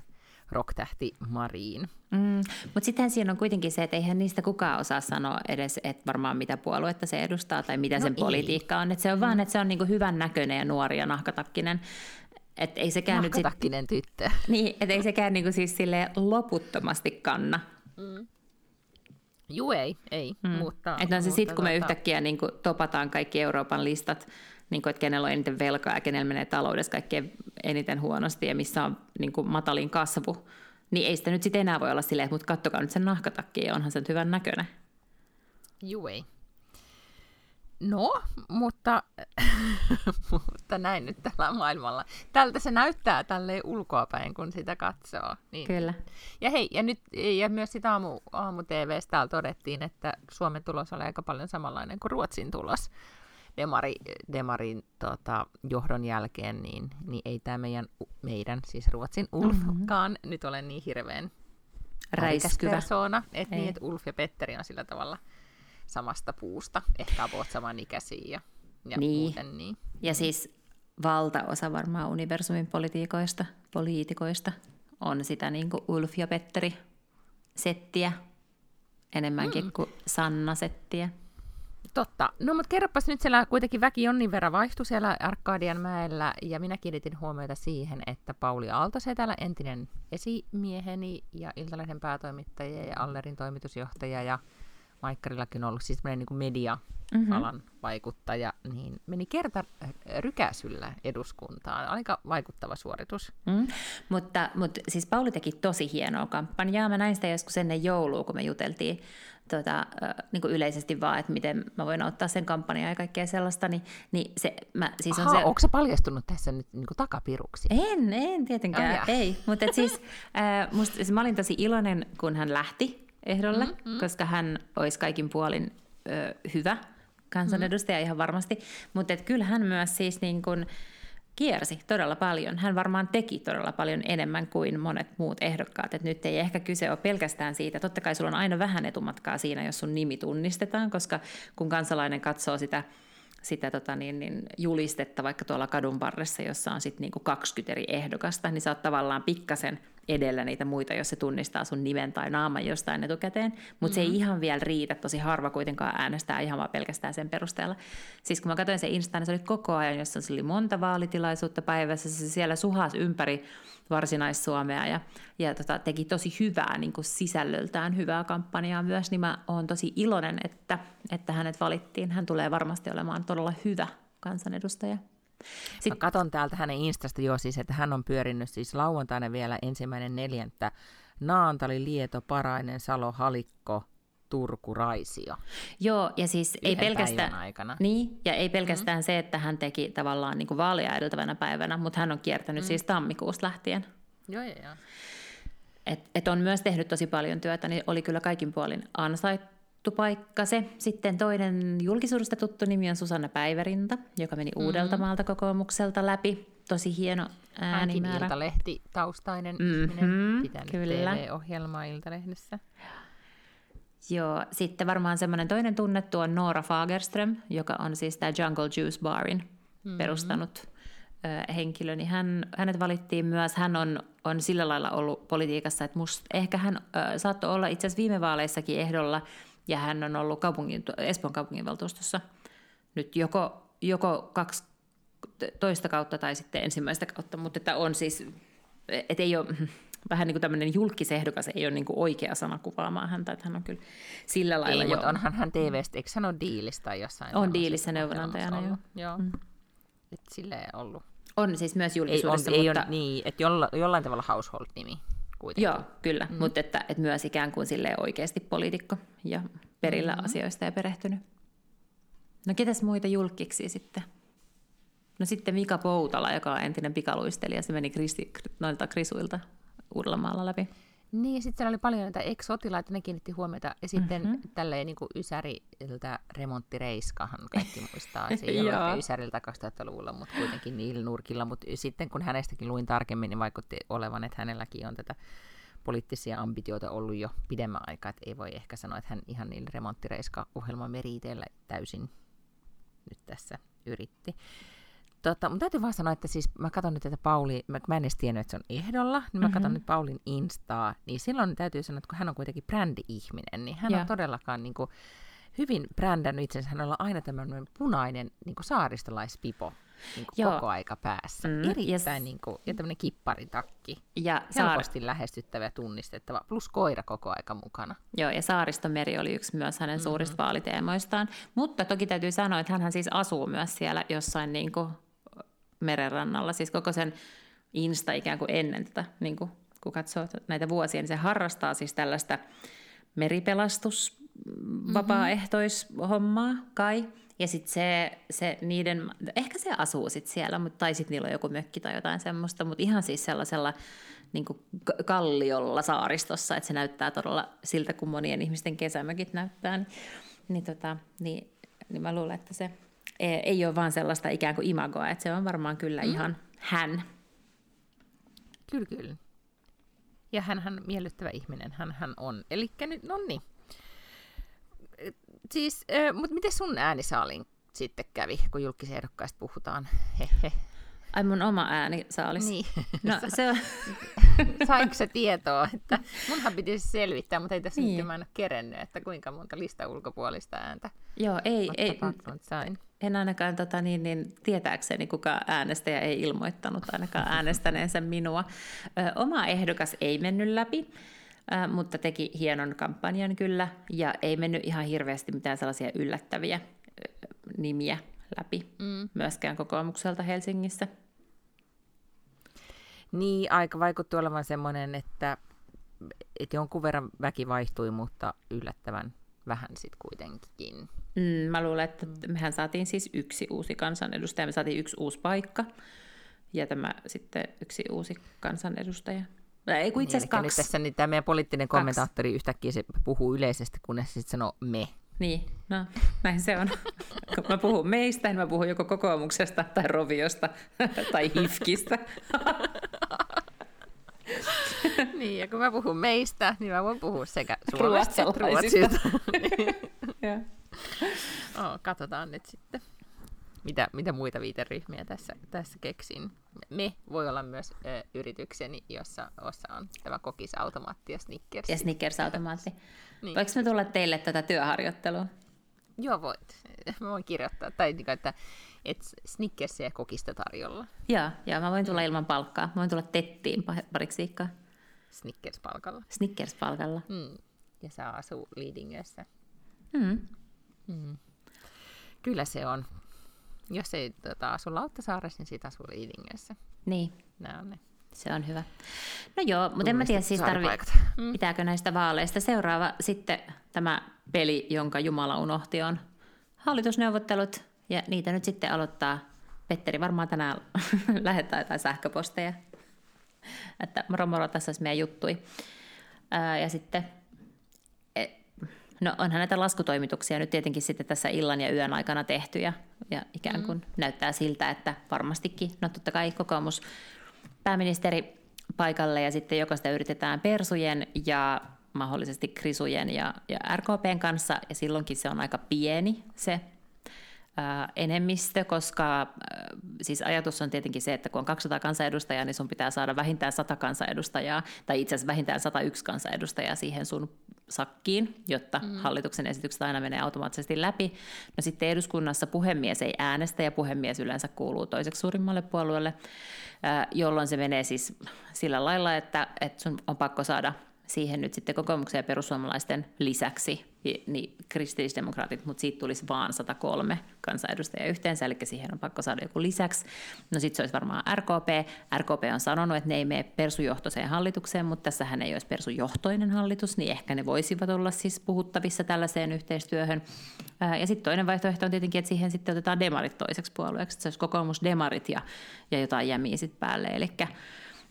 rocktähti Mariin. Mm, mutta sitten siinä on kuitenkin se, että eihän niistä kukaan osaa sanoa edes, että varmaan mitä puoluetta se edustaa tai mitä no sen ei. politiikka on. Et se on mm. vaan, että se on niinku hyvän näköinen ja nuori ja nahkatakkinen. Et ei sekään nyt sit, tyttö. Niin, et ei sekään niinku siis sille loputtomasti kanna. Mm. Juu, ei, ei. Mm. Mutta, että on se sitten, kun me tota... yhtäkkiä niin kuin, topataan kaikki Euroopan listat, niin kuin, että kenellä on eniten velkaa ja kenellä menee taloudessa kaikkein eniten huonosti ja missä on niin kuin, matalin kasvu, niin ei sitä nyt sitten enää voi olla silleen, että mutta kattokaa nyt sen nahkatakki ja onhan se nyt hyvän näköinen. Juu, ei. No, mutta, mutta näin nyt tällä maailmalla. Tältä se näyttää tälle ulkoapäin, kun sitä katsoo. Niin. Kyllä. Ja hei, ja, nyt, ja myös sitä aamu, aamu TVstä täällä todettiin, että Suomen tulos oli aika paljon samanlainen kuin Ruotsin tulos. Demari, Demarin tota, johdon jälkeen, niin, niin ei tämä meidän, meidän, siis Ruotsin Ulfkaan mm-hmm. nyt ole niin hirveän räiskyvä persoona, että niin, et Ulf ja Petteri on sillä tavalla – samasta puusta, ehkä about samanikäisiä ja, ja niin. muuten niin. Ja siis valtaosa varmaan universumin politiikoista, poliitikoista on sitä niin kuin Ulf ja Petteri settiä enemmänkin mm. kuin Sanna-settiä. Totta. No mutta kerropas nyt siellä kuitenkin väki jonnin verran vaihtui siellä Arkadian mäellä ja minä kiinnitin huomiota siihen, että Pauli Aaltosetälä, entinen esimieheni ja Iltalehden päätoimittaja ja Allerin toimitusjohtaja ja Maikkarillakin on ollut siis niin kuin media-alan mm-hmm. vaikuttaja, niin meni kerta rykäsyllä eduskuntaan. Aika vaikuttava suoritus. Mm. Mutta, mutta siis Pauli teki tosi hienoa kampanjaa. Mä näin sitä joskus ennen joulua, kun me juteltiin tota, niin kuin yleisesti vaan, että miten mä voin ottaa sen kampanjaa ja kaikkea sellaista. Niin, niin se, mä, siis Aha, on se... onko se paljastunut tässä nyt niin kuin takapiruksi? En, en tietenkään, oh, ei. Mutta siis, äh, musta, siis mä olin tosi iloinen, kun hän lähti ehdolle, mm-hmm. koska hän olisi kaikin puolin ö, hyvä kansanedustaja mm-hmm. ihan varmasti. Mutta kyllä hän myös siis niin kun kiersi todella paljon. Hän varmaan teki todella paljon enemmän kuin monet muut ehdokkaat. Et nyt ei ehkä kyse ole pelkästään siitä. Totta kai sulla on aina vähän etumatkaa siinä, jos sun nimi tunnistetaan, koska kun kansalainen katsoo sitä sitä tota niin, niin julistetta vaikka tuolla kadun varressa, jossa on sitten niinku 20 eri ehdokasta, niin sä oot tavallaan pikkasen edellä niitä muita, jos se tunnistaa sun nimen tai naaman jostain etukäteen. Mutta mm-hmm. se ei mm-hmm. ihan vielä riitä, tosi harva kuitenkaan äänestää ihan vaan pelkästään sen perusteella. Siis kun mä katsoin se Instaan, niin se oli koko ajan, jossa se oli monta vaalitilaisuutta päivässä, se siellä suhas ympäri varsinais-Suomea ja, ja tota, teki tosi hyvää niin kuin sisällöltään hyvää kampanjaa myös, niin mä oon tosi iloinen, että, että hänet valittiin. Hän tulee varmasti olemaan todella hyvä kansanedustaja. Sitten... Mä katon täältä hänen Instasta jo siis, että hän on pyörinyt siis lauantaina vielä ensimmäinen neljäntä Naantali, Lieto, Parainen, Salo, Halikko, Turku, Raisio. Joo, ja siis ei pelkästään, aikana. Niin, ja ei pelkästään mm. se, että hän teki tavallaan niin kuin vaalia edeltävänä päivänä, mutta hän on kiertänyt mm. siis tammikuusta lähtien. Joo, joo, joo. Et, et on myös tehnyt tosi paljon työtä, niin oli kyllä kaikin puolin ansaittu paikka se. Sitten toinen julkisuudesta tuttu nimi on Susanna Päivärinta, joka meni mm. Uudeltamaalta kokoomukselta läpi. Tosi hieno äänimäärä. Hänkin Iltalehti taustainen mm-hmm, ihminen, pitänyt kyllä. TV-ohjelmaa Iltalehdessä. Joo, sitten varmaan semmoinen toinen tunnettu on Noora Fagerström, joka on siis tämä Jungle Juice Barin mm-hmm. perustanut ö, henkilö, niin hän, hänet valittiin myös, hän on, on sillä lailla ollut politiikassa, että must, ehkä hän ö, saattoi olla itse asiassa viime vaaleissakin ehdolla, ja hän on ollut kaupungin, Espoon kaupunginvaltuustossa nyt joko, joko kaksi toista kautta tai sitten ensimmäistä kautta, mutta että on siis, et ei ole, vähän niin kuin tämmöinen julkisehdokas ei ole niin kuin oikea sana kuvaamaan häntä, että hän on kyllä sillä lailla ei, jo... mutta onhan hän TV-stä, eikö hän ole tai jossain? On diilissä neuvonantajana, joo. joo. Mm. Et silleen ollut. On siis myös julkisuudessa, ei, on, mutta... Ei ole, niin, että jolla, jollain tavalla household-nimi kuitenkin. Joo, kyllä, mm. mutta että, että myös ikään kuin oikeasti poliitikko ja perillä mm-hmm. asioista ja perehtynyt. No ketäs muita julkiksi sitten? No sitten Mika Poutala, joka on entinen pikaluistelija, se meni kristi, noilta krisuilta Uudellamaalla läpi. Niin, ja sitten siellä oli paljon näitä ex-sotilaita, ne kiinnitti huomiota. Ja sitten mm-hmm. tälleen niin kuin Ysäriltä remonttireiskahan kaikki muistaa. Se ei ole Ysäriltä 2000-luvulla, mutta kuitenkin niillä nurkilla. Mutta sitten kun hänestäkin luin tarkemmin, niin vaikutti olevan, että hänelläkin on tätä poliittisia ambitioita ollut jo pidemmän aikaa. Että ei voi ehkä sanoa, että hän ihan niillä remonttireiska-ohjelman meriteillä täysin nyt tässä yritti. Tota, mun täytyy vaan sanoa, että siis mä katson nyt, että Pauli, mä, mä en edes tiennyt, että se on ehdolla, niin mä mm-hmm. katson nyt Paulin Instaa, niin silloin täytyy sanoa, että kun hän on kuitenkin brändi-ihminen, niin hän yeah. on todellakaan niin kuin, hyvin brändännyt itsensä. Hänellä on aina tämmöinen punainen niin kuin saaristolaispipo niin kuin koko aika päässä. Mm, Erittäin yes. niin kuin, ja tämmöinen kipparitakki. Ja Helposti saar... lähestyttävä ja tunnistettava, plus koira koko aika mukana. Joo, ja Saaristomeri oli yksi myös hänen mm-hmm. suurista vaaliteemoistaan. Mutta toki täytyy sanoa, että hän siis asuu myös siellä jossain niin kuin merenrannalla, siis koko sen Insta ikään kuin ennen tätä, niin kuin, kun katsoo näitä vuosia, niin se harrastaa siis tällaista meripelastus mm-hmm. vapaaehtoishommaa kai. Ja sitten se, se niiden, ehkä se asuu sitten siellä, mutta, tai sitten niillä on joku mökki tai jotain semmoista, mutta ihan siis sellaisella niin kalliolla saaristossa, että se näyttää todella siltä, kuin monien ihmisten kesämökit näyttää. Niin, niin, tota, niin, niin mä luulen, että se ei ole vaan sellaista ikään kuin imagoa, että se on varmaan kyllä mm. ihan hän. Kyllä, kyllä. Ja hän on miellyttävä ihminen, hän, hän on. Eli nyt, no niin. Siis, äh, mutta miten sun äänisaalin sitten kävi, kun julkisehdokkaista puhutaan? Hehe. Ai mun oma ääni saalis. Niin. No, se on... Sainko se tietoa, että munhan pitäisi selvittää, mutta ei tässä niin. nyt mä en ole kerennyt, että kuinka monta lista ulkopuolista ääntä. Joo, ei, ei sain. En ainakaan tota, niin, niin, tietääkseni kuka äänestäjä ei ilmoittanut ainakaan äänestäneensä minua. Ö, oma ehdokas ei mennyt läpi, ö, mutta teki hienon kampanjan kyllä, ja ei mennyt ihan hirveästi mitään sellaisia yllättäviä ö, nimiä läpi mm. myöskään kokoomukselta Helsingissä. Niin, aika vaikutti olevan semmoinen, että, että jonkun verran väki vaihtui, mutta yllättävän vähän sitten kuitenkin. Mm, mä luulen, että mehän saatiin siis yksi uusi kansanedustaja, me saatiin yksi uusi paikka ja tämä sitten yksi uusi kansanedustaja. Ei kun itse asiassa niin, kaksi. Nyt tässä niin tämä meidän poliittinen kaksi. kommentaattori yhtäkkiä se puhuu yleisesti, kunnes sitten sanoo me. Niin, no näin se on. Kun mä puhun meistä, niin mä puhun joko kokoomuksesta tai roviosta tai hifkistä. niin, ja kun mä puhun meistä, niin mä voin puhua sekä suomesta että ruotsista. oh, katsotaan nyt sitten, mitä, mitä muita viiteryhmiä tässä, tässä keksin. me voi olla myös ö, yritykseni, jossa osa on tämä kokisautomaatti ja Snickers. Ja Snickers-automaatti. niin. Voinko me tulla teille tätä työharjoittelua? Joo, voit. Mä voin kirjoittaa. Tai niin että et Snickersia ja kokista tarjolla. Joo, joo, mä voin tulla ilman palkkaa. Mä voin tulla tettiin pariksi viikkoa. Snickers-palkalla. Snickers-palkalla. Mm. Ja saa asuu Liidingössä. Mm. Mm. Kyllä se on. Jos ei tota, asu Lauttasaaressa, niin siitä asuu Liidingössä. Niin. Nämä on ne. Se on hyvä. No joo, mutta en mä tiedä siis tarvi, mm. pitääkö näistä vaaleista. Seuraava sitten tämä peli, jonka Jumala unohti, on hallitusneuvottelut. Ja niitä nyt sitten aloittaa. Petteri varmaan tänään lähettää jotain sähköposteja. Että moro moro, tässä olisi meidän juttui. Ää, ja sitten No onhan näitä laskutoimituksia nyt tietenkin sitten tässä illan ja yön aikana tehty ja, ja ikään kuin mm. näyttää siltä, että varmastikin, no totta kai kokoomus pääministeri paikalle ja sitten jokaista yritetään persujen ja mahdollisesti krisujen ja, ja RKPn kanssa ja silloinkin se on aika pieni se enemmistö, koska siis ajatus on tietenkin se, että kun on 200 kansanedustajaa, niin sun pitää saada vähintään 100 kansanedustajaa, tai itse asiassa vähintään 101 kansanedustajaa siihen sun sakkiin, jotta mm. hallituksen esitykset aina menee automaattisesti läpi. No sitten eduskunnassa puhemies ei äänestä, ja puhemies yleensä kuuluu toiseksi suurimmalle puolueelle, jolloin se menee siis sillä lailla, että, että sun on pakko saada siihen nyt sitten kokoomuksen ja perussuomalaisten lisäksi niin kristillisdemokraatit, mutta siitä tulisi vaan 103 kansanedustajaa yhteensä, eli siihen on pakko saada joku lisäksi. No sitten se olisi varmaan RKP. RKP on sanonut, että ne ei mene persujohtoiseen hallitukseen, mutta tässähän ei olisi persujohtoinen hallitus, niin ehkä ne voisivat olla siis puhuttavissa tällaiseen yhteistyöhön. Ja sitten toinen vaihtoehto on tietenkin, että siihen sitten otetaan demarit toiseksi puolueeksi, että se olisi kokoomus demarit ja, ja jotain jämiä sitten päälle, eli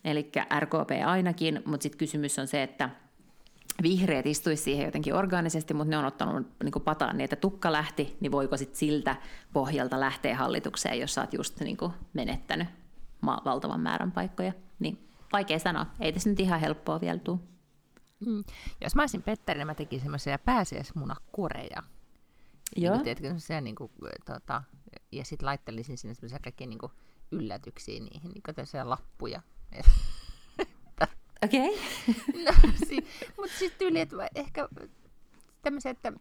eli RKP ainakin, mutta sitten kysymys on se, että vihreät istuisi siihen jotenkin orgaanisesti, mutta ne on ottanut niin pataan niin, että tukka lähti, niin voiko sitten siltä pohjalta lähteä hallitukseen, jos sä oot just niin kuin menettänyt ma- valtavan määrän paikkoja. Niin vaikea sanoa, ei tässä nyt ihan helppoa vielä tule. Mm. Jos mä olisin Petteri, niin mä tekisin semmoisia pääsiäismunakoreja. Joo. Niin, tiedätkö, niin kuin, tota, ja sitten laittelisin sinne semmoisia kaikkia niin yllätyksiä niihin, niin lappuja. Okei. Okay. no, si- mutta sitten tyyli, että ehkä tämmöisiä, että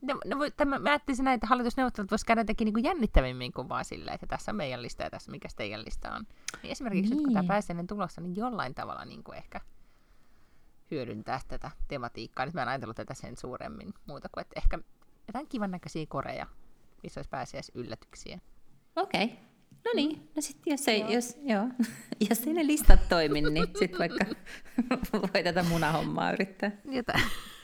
ne, ne voi, tämä, mä ajattelin näitä hallitusneuvottelut voisi käydä jotenkin niin jännittävimmin kuin vaan silleen, että tässä on meidän lista ja tässä mikä teidän lista on. Niin esimerkiksi niin. nyt kun tämä niin. pääsee tulossa, niin jollain tavalla niin kuin ehkä hyödyntää tätä tematiikkaa. Nyt mä en ajatellut tätä sen suuremmin muuta kuin, että ehkä jotain kivan näköisiä koreja, missä olisi pääsiäis yllätyksiä. Okei. Okay. No niin, no sitten jos ei, joo. Jos, joo. jos ei ne listat toimi, niin sitten vaikka voi tätä munahommaa yrittää. Jota,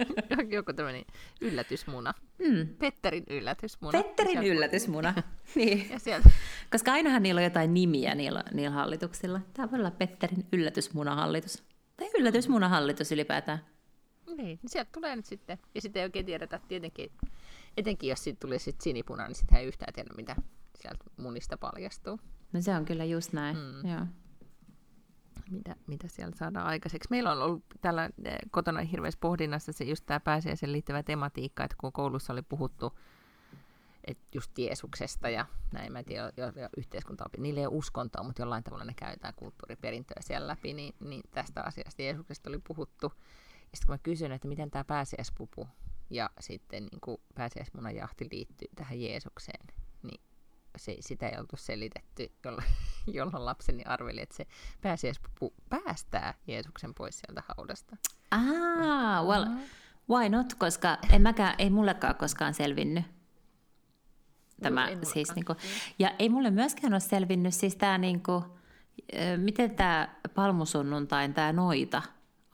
joku tämmöinen yllätysmuna. Mm. Petterin yllätysmuna. Petterin yllätysmuna, niin. Ja sieltä. Koska ainahan niillä on jotain nimiä niillä, niillä hallituksilla. Tämä voi olla Petterin yllätysmunahallitus. Tai yllätysmunahallitus ylipäätään. Niin, niin sieltä tulee nyt sitten. Ja sitten ei oikein tiedetä tietenkin, etenkin jos siitä tulee sitten sinipuna, niin sitten ei yhtään tiedä, mitä sieltä munista paljastuu. No se on kyllä just näin, mm. joo. Mitä, mitä siellä saadaan aikaiseksi. Meillä on ollut tällä eh, kotona hirveässä pohdinnassa se just tämä pääsiäisen liittyvä tematiikka, että kun koulussa oli puhuttu että just Jeesuksesta ja näin, mä en tiedä, jo, jo yhteiskunta niillä ei ole uskontoa, mutta jollain tavalla ne käytetään kulttuuriperintöä siellä läpi, niin, niin tästä asiasta Jeesuksesta oli puhuttu. Ja sitten kun mä kysyin, että miten tämä pääsiäispupu ja sitten niin pääsiäismunan jahti liittyy tähän Jeesukseen, se, sitä ei oltu selitetty, jolloin, jolloin lapseni arveli, että se pääsiäispupu päästää Jeesuksen pois sieltä haudasta. Ah, well, why not, koska en mäkään, ei mullekaan koskaan selvinnyt. Tämä, no, siis, niin kuin, ja ei mulle myöskään ole selvinnyt siis tämä, niin kuin, miten tämä palmusunnuntain tämä noita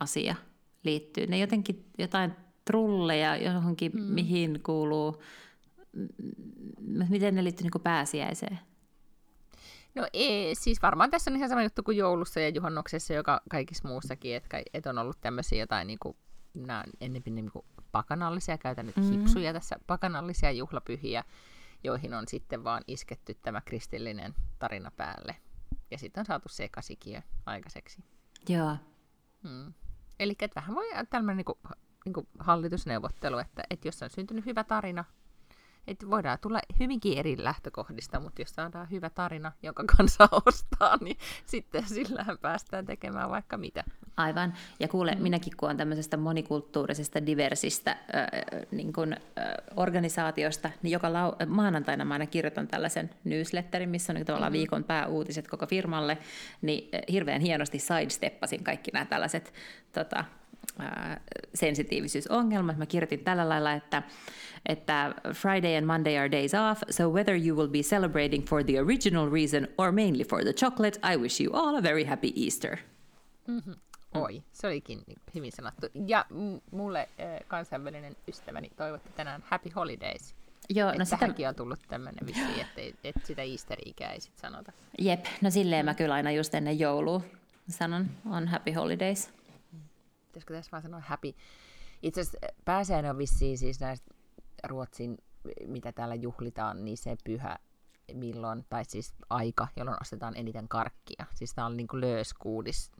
asia liittyy. Ne jotenkin jotain trulleja johonkin, mm. mihin kuuluu miten ne liittyy niin pääsiäiseen? No ei, siis varmaan tässä on ihan sama juttu kuin joulussa ja juhannuksessa, joka kaikissa muussakin, että, että on ollut tämmöisiä jotain niin kuin, nämä ennemmin niin kuin pakanallisia, käytän nyt mm-hmm. hipsuja tässä, pakanallisia juhlapyhiä, joihin on sitten vaan isketty tämä kristillinen tarina päälle. Ja sitten on saatu sekasikiö aikaiseksi. Joo. Hmm. Eli vähän voi tämmöinen niin kuin, niin kuin hallitusneuvottelu, että, että jos on syntynyt hyvä tarina, että voidaan tulla hyvinkin eri lähtökohdista, mutta jos saadaan hyvä tarina, jonka kanssa ostaa, niin sitten sillähän päästään tekemään vaikka mitä. Aivan. Ja kuule, mm. minäkin kun olen tämmöisestä monikulttuurisesta, diversistä äh, niin kun, äh, organisaatiosta, niin joka lau- maanantaina mä aina kirjoitan tällaisen newsletterin, missä on niin tavallaan mm-hmm. viikon pääuutiset koko firmalle, niin hirveän hienosti sidesteppasin kaikki nämä tällaiset tota, sensitiivisyysongelmat. Mä kirjoitin tällä lailla, että, että Friday and Monday are days off, so whether you will be celebrating for the original reason or mainly for the chocolate, I wish you all a very happy Easter. Mm-hmm. Oi, se olikin hyvin sanottu. Ja m- mulle äh, kansainvälinen ystäväni toivotti tänään Happy Holidays. Joo, no sitä... on tullut tämmöinen vissi, että, että sitä Easter-ikää ei sit sanota. Jep, no silleen mä kyllä aina just ennen joulua sanon on Happy Holidays pitäisikö tässä vaan sanoa happy. Itse asiassa pääsiäinen on vissiin siis näistä Ruotsin, mitä täällä juhlitaan, niin se pyhä milloin, tai siis aika, jolloin ostetaan eniten karkkia. Siis tämä on niin kuin lööskuudis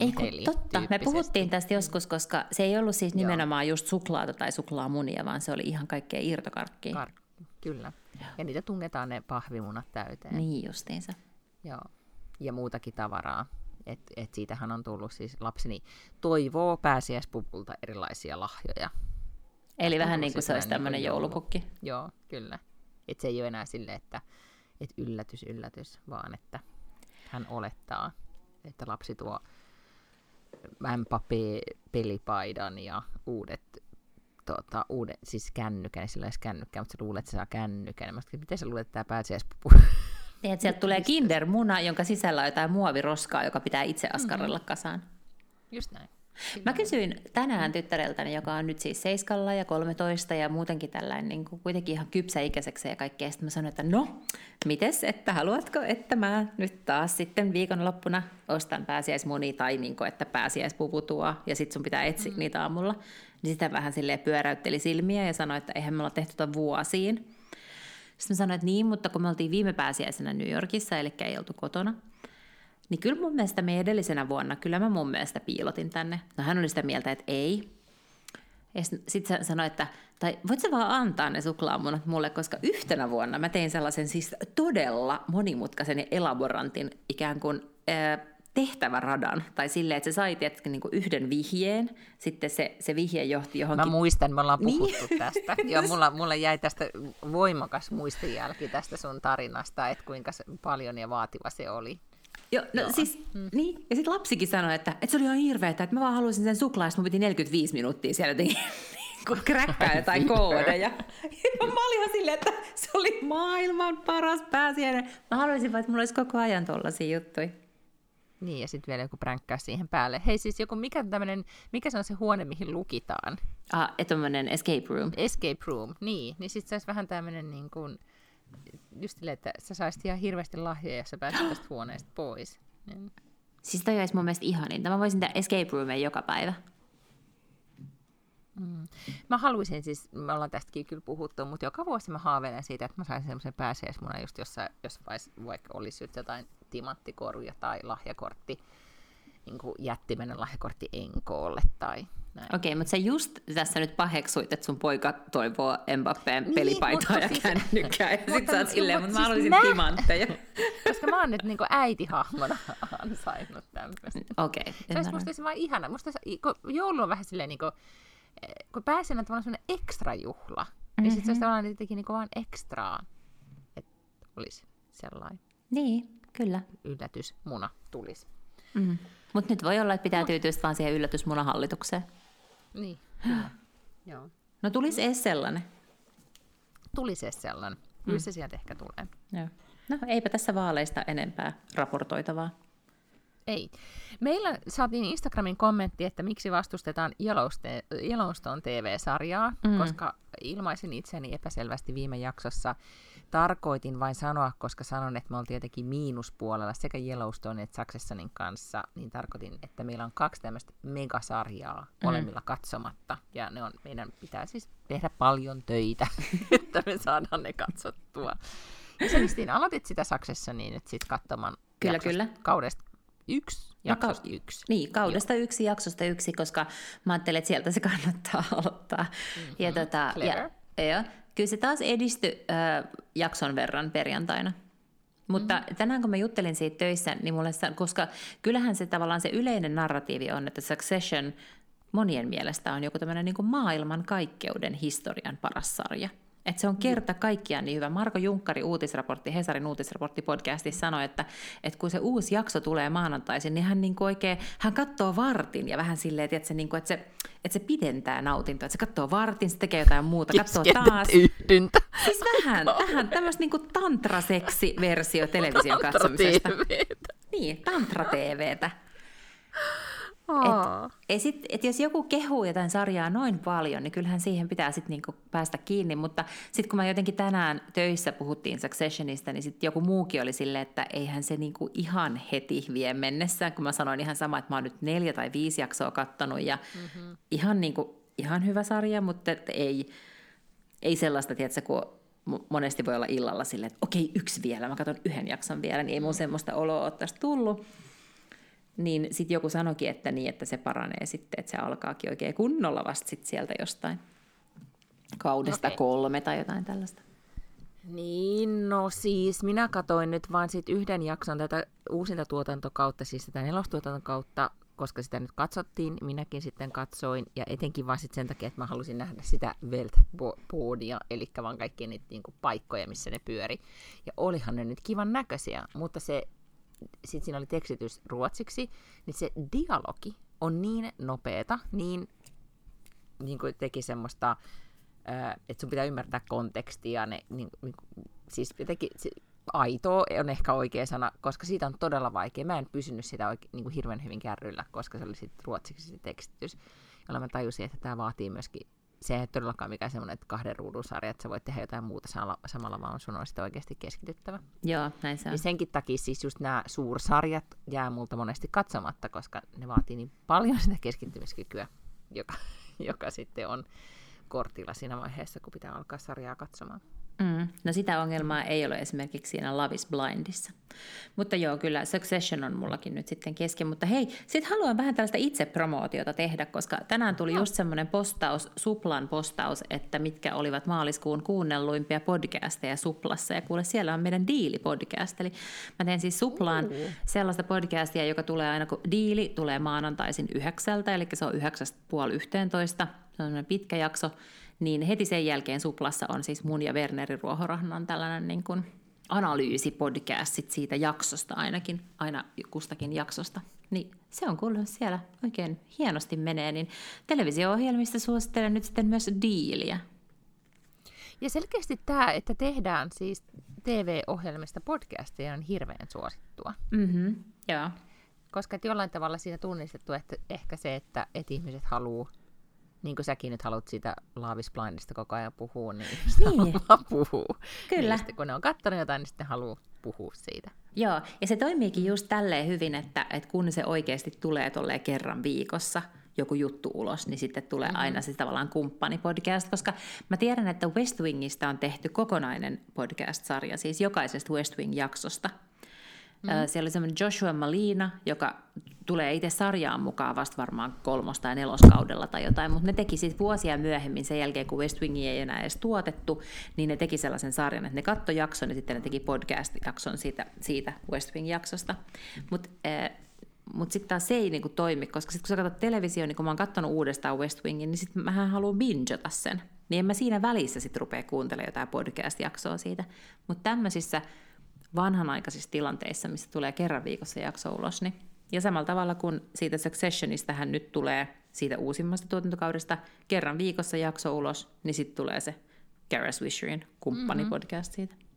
ei kun totta, me puhuttiin tästä joskus, koska se ei ollut siis nimenomaan Joo. just suklaata tai suklaamunia, vaan se oli ihan kaikkea irtokarkkia. Kar- kyllä, Joo. ja niitä tungetaan ne pahvimunat täyteen. Niin justiinsa. Joo, ja muutakin tavaraa. Et, et siitähän on tullut siis lapseni toivoo pääsiäispupulta erilaisia lahjoja. Eli vähän niin kuin se olisi tämmöinen joulupukki. Joulu. Joo, kyllä. Et se ei ole enää sille, että et yllätys, yllätys, vaan että hän olettaa, että lapsi tuo Mbappé-pelipaidan ja uudet, tota, uudet siis kännykän, sillä ei kännykkä, mutta se luulee, että se saa kännykän. Mä miten sä luulet, että tämä pääsiäispupu niin, että sieltä tulee kindermuna, jonka sisällä on jotain muoviroskaa, joka pitää itse askarrella mm-hmm. kasaan. Just näin. Mä kysyin tänään tyttäreltäni, joka on nyt siis seiskalla ja 13 ja muutenkin tällainen niin kuin kuitenkin ihan kypsäikäiseksi ja kaikkea. Sitten mä sanoin, että no, mites, että haluatko, että mä nyt taas sitten viikonloppuna ostan pääsiäismuni tai niin kuin, että pääsiäispupu tuo ja sitten sun pitää etsiä mm. niitä aamulla. Niin sitä vähän silleen pyöräytteli silmiä ja sanoi, että eihän me olla tehty tätä vuosiin. Sitten mä sanoin, että niin, mutta kun me oltiin viime pääsiäisenä New Yorkissa, eli ei oltu kotona, niin kyllä mun mielestä me edellisenä vuonna, kyllä mä mun mielestä piilotin tänne. No hän oli sitä mieltä, että ei. Ja sitten sanoi, että tai voit sä vaan antaa ne suklaamunat mulle, koska yhtenä vuonna mä tein sellaisen siis todella monimutkaisen ja elaborantin ikään kuin äh, tehtäväradan, tai silleen, että se sai tietysti, niin kuin yhden vihjeen, sitten se, se vihje johti johonkin... Mä muistan, me ollaan niin. puhuttu niin. tästä, ja mulla, mulla jäi tästä voimakas muistijälki tästä sun tarinasta, että kuinka se, paljon ja vaativa se oli. Joo, no Joo. siis, mm. niin. Ja sitten lapsikin sanoi, että, että se oli ihan hirveetä, että mä vaan haluaisin sen suklaa, mun piti 45 minuuttia siellä jotenkin niin kräkkää jotain koodeja. Ja mä olin ihan silleen, että se oli maailman paras pääsiäinen. Mä haluaisin vaan, että mulla olisi koko ajan tollaisia juttuja. Niin, ja sitten vielä joku pränkkää siihen päälle. Hei siis joku, mikä, tämmönen, mikä se on se huone, mihin lukitaan? Ah, tämmöinen escape room. Escape room, niin. Niin sitten se olisi vähän tämmöinen niin kuin, just sille, että sä saisit ihan hirveästi lahjoja, jos sä pääsit tästä huoneesta pois. Niin. Siis toi olisi mun mielestä ihaninta. Mä voisin tehdä escape roomia joka päivä. Mm. Mä haluaisin siis, me ollaan tästäkin kyllä puhuttu, mutta joka vuosi mä haaveilen siitä, että mä saisin semmoisen pääsiäismunan, just jossa, jos vaikka olisi jotain timanttikoruja tai lahjakortti, niin kuin jättimäinen lahjakortti Enkoolle tai näin. Okei, okay, mutta sä just tässä nyt paheksuit, että sun poika toivoo Mbappeen niin, pelipaitaa ja siis, kännykkää, ja sit sä oot silleen, mutta mä siis haluaisin mä... timantteja. Koska mä oon nyt niinku äitihahmona ansainnut tämmöistä. Okei. Okay, se olisi musta vaan ihana. Musta se, joulu on vähän silleen niinku, kun pääsen on tavallaan semmoinen ekstra juhla, mm-hmm. niin sit se olisi mhm. tavallaan jotenkin niinku vaan ekstraa, että olisi sellainen. Niin, Kyllä. yllätysmuna tulisi. Mm. Mutta nyt voi olla, että pitää tyytyä vaan siihen yllätysmunahallitukseen. Niin, kyllä. Joo. No tulisi edes sellainen. Tulisi edes sellainen. Kyllä mm. se sieltä ehkä tulee. Joo. No eipä tässä vaaleista enempää raportoitavaa. Ei. Meillä saatiin Instagramin kommentti, että miksi vastustetaan Yellowstone TV-sarjaa, mm. koska ilmaisin itseni epäselvästi viime jaksossa tarkoitin vain sanoa, koska sanon, että me oltiin jotenkin miinuspuolella sekä Yellowstone että Successionin kanssa, niin tarkoitin, että meillä on kaksi tämmöistä megasarjaa mm. molemmilla katsomatta, ja ne on, meidän pitää siis tehdä paljon töitä, että me saadaan ne katsottua. Ja Selistiin, aloitit sitä Successionia nyt sitten katsomaan kyllä, kyllä. kaudesta yksi, jaksosta no, yksi. Niin, kaudesta Joo. yksi, jaksosta yksi, koska mä ajattelin, että sieltä se kannattaa aloittaa. Mm-hmm. Ja, tota, ja Joo. Kyllä se taas edistyi äh, jakson verran perjantaina. Mutta mm. tänään kun mä juttelin siitä töissä, niin mulle, koska kyllähän se tavallaan se yleinen narratiivi on, että Succession monien mielestä on joku tämmöinen niin maailman kaikkeuden historian paras sarja. Että se on kerta kaikkiaan niin hyvä. Marko Junkkari uutisraportti, Hesarin uutisraportti podcastissa sanoi, että, että kun se uusi jakso tulee maanantaisin, niin hän niin kuin oikein, hän katsoo vartin ja vähän silleen, että se, niin kuin, että se, että se pidentää nautintoa. Että se katsoo vartin, se tekee jotain muuta, katsoo taas. Yhdyntä. Siis vähän, vähän tämmöistä niin tantraseksi-versio television katsomisesta. Niin, tantra-TVtä. Et, et, sit, et jos joku kehuu jotain sarjaa noin paljon, niin kyllähän siihen pitää sit niinku päästä kiinni. Mutta sitten kun mä jotenkin tänään töissä puhuttiin Successionista, niin sitten joku muukin oli silleen, että eihän se niinku ihan heti vie mennessä. Kun mä sanoin ihan sama, että mä oon nyt neljä tai viisi jaksoa kattonut ja mm-hmm. ihan, niinku, ihan hyvä sarja, mutta et ei, ei sellaista, tiedätkö, kun monesti voi olla illalla silleen, että okei, yksi vielä, mä katson yhden jakson vielä, niin ei mun semmoista oloa ole tästä tullut. Niin sitten joku sanoikin, että niin, että se paranee sitten, että se alkaakin oikein kunnolla vasta sit sieltä jostain kaudesta okay. kolme tai jotain tällaista. Niin, no siis minä katoin nyt vain sit yhden jakson tätä uusinta tuotantokautta, siis tätä nelostuotantokautta, koska sitä nyt katsottiin, minäkin sitten katsoin, ja etenkin vain sit sen takia, että mä halusin nähdä sitä Weltboardia, eli vaan kaikkia niitä niinku paikkoja, missä ne pyöri. Ja olihan ne nyt kivan näköisiä, mutta se sitten siinä oli tekstitys ruotsiksi, niin se dialogi on niin nopeeta, niin, niin kuin teki semmoista, että sun pitää ymmärtää kontekstia, ne, niin, niin, siis jotenkin se, on ehkä oikea sana, koska siitä on todella vaikea. Mä en pysynyt sitä oikein, niin kuin hirveän hyvin kärryllä, koska se oli sitten ruotsiksi se tekstitys, jolla mä tajusin, että tämä vaatii myöskin se ei todellakaan mikään semmoinen, että kahden ruudun sarja, että sä voit tehdä jotain muuta samalla, vaan sun on sitä oikeasti keskityttävä. Joo, näin se on. Niin senkin takia siis just nämä suursarjat jää multa monesti katsomatta, koska ne vaatii niin paljon sitä keskittymiskykyä, joka, joka sitten on kortilla siinä vaiheessa, kun pitää alkaa sarjaa katsomaan. Mm. No sitä ongelmaa ei ole esimerkiksi siinä Love is Blindissa. Mutta joo, kyllä Succession on mullakin nyt sitten kesken. Mutta hei, sitten haluan vähän tällaista itsepromootiota tehdä, koska tänään tuli no. just semmoinen postaus, Suplan postaus, että mitkä olivat maaliskuun kuunnelluimpia podcasteja Suplassa. Ja kuule, siellä on meidän Diili-podcast. Eli mä teen siis Suplaan uh. sellaista podcastia, joka tulee aina, kun Diili tulee maanantaisin yhdeksältä, eli se on yhdeksästä puoli yhteentoista. Se on pitkä jakso niin heti sen jälkeen Suplassa on siis mun ja Wernerin Ruohorahnan tällainen niin kuin analyysipodcast sit siitä jaksosta ainakin, aina kustakin jaksosta. Niin se on kuullut siellä oikein hienosti menee, niin televisio-ohjelmista suosittelen nyt sitten myös diiliä. Ja selkeästi tämä, että tehdään siis TV-ohjelmista podcasteja on hirveän suosittua. Mm-hmm, joo. Koska jollain tavalla siinä tunnistettu, että ehkä se, että, että ihmiset haluaa niin kuin säkin nyt haluat siitä Laavis Blindista koko ajan puhua, niin, niin. Kyllä. Niin sitten kun ne on katsonut jotain, niin sitten haluaa puhua siitä. Joo, ja se toimiikin just tälleen hyvin, että, että kun se oikeasti tulee tolleen kerran viikossa, joku juttu ulos, niin sitten tulee mm-hmm. aina se tavallaan kumppanipodcast, koska mä tiedän, että West Wingistä on tehty kokonainen podcast-sarja, siis jokaisesta West Wing-jaksosta. Mm. Siellä oli semmoinen Joshua Malina, joka tulee itse sarjaan mukaan vasta varmaan kolmosta ja neloskaudella tai jotain, mutta ne teki sitten vuosia myöhemmin sen jälkeen, kun West Wingia ei enää edes tuotettu, niin ne teki sellaisen sarjan, että ne katsoi jakson ja sitten ne teki podcast-jakson siitä, siitä West Wing-jaksosta. Mutta mutta sitten taas se ei niinku toimi, koska sitten kun sä katsot televisioon, niin kun mä oon katsonut uudestaan West Wingin, niin sitten mähän haluan bingota sen. Niin en mä siinä välissä sitten rupea kuuntelemaan jotain podcast-jaksoa siitä. Mutta tämmöisissä vanhanaikaisissa tilanteissa, missä tulee kerran viikossa jakso ulos, niin ja samalla tavalla kuin siitä Successionista hän nyt tulee siitä uusimmasta tuotantokaudesta kerran viikossa jakso ulos, niin sitten tulee se Gareth Swisherin kumppanipodcast mm-hmm. siitä.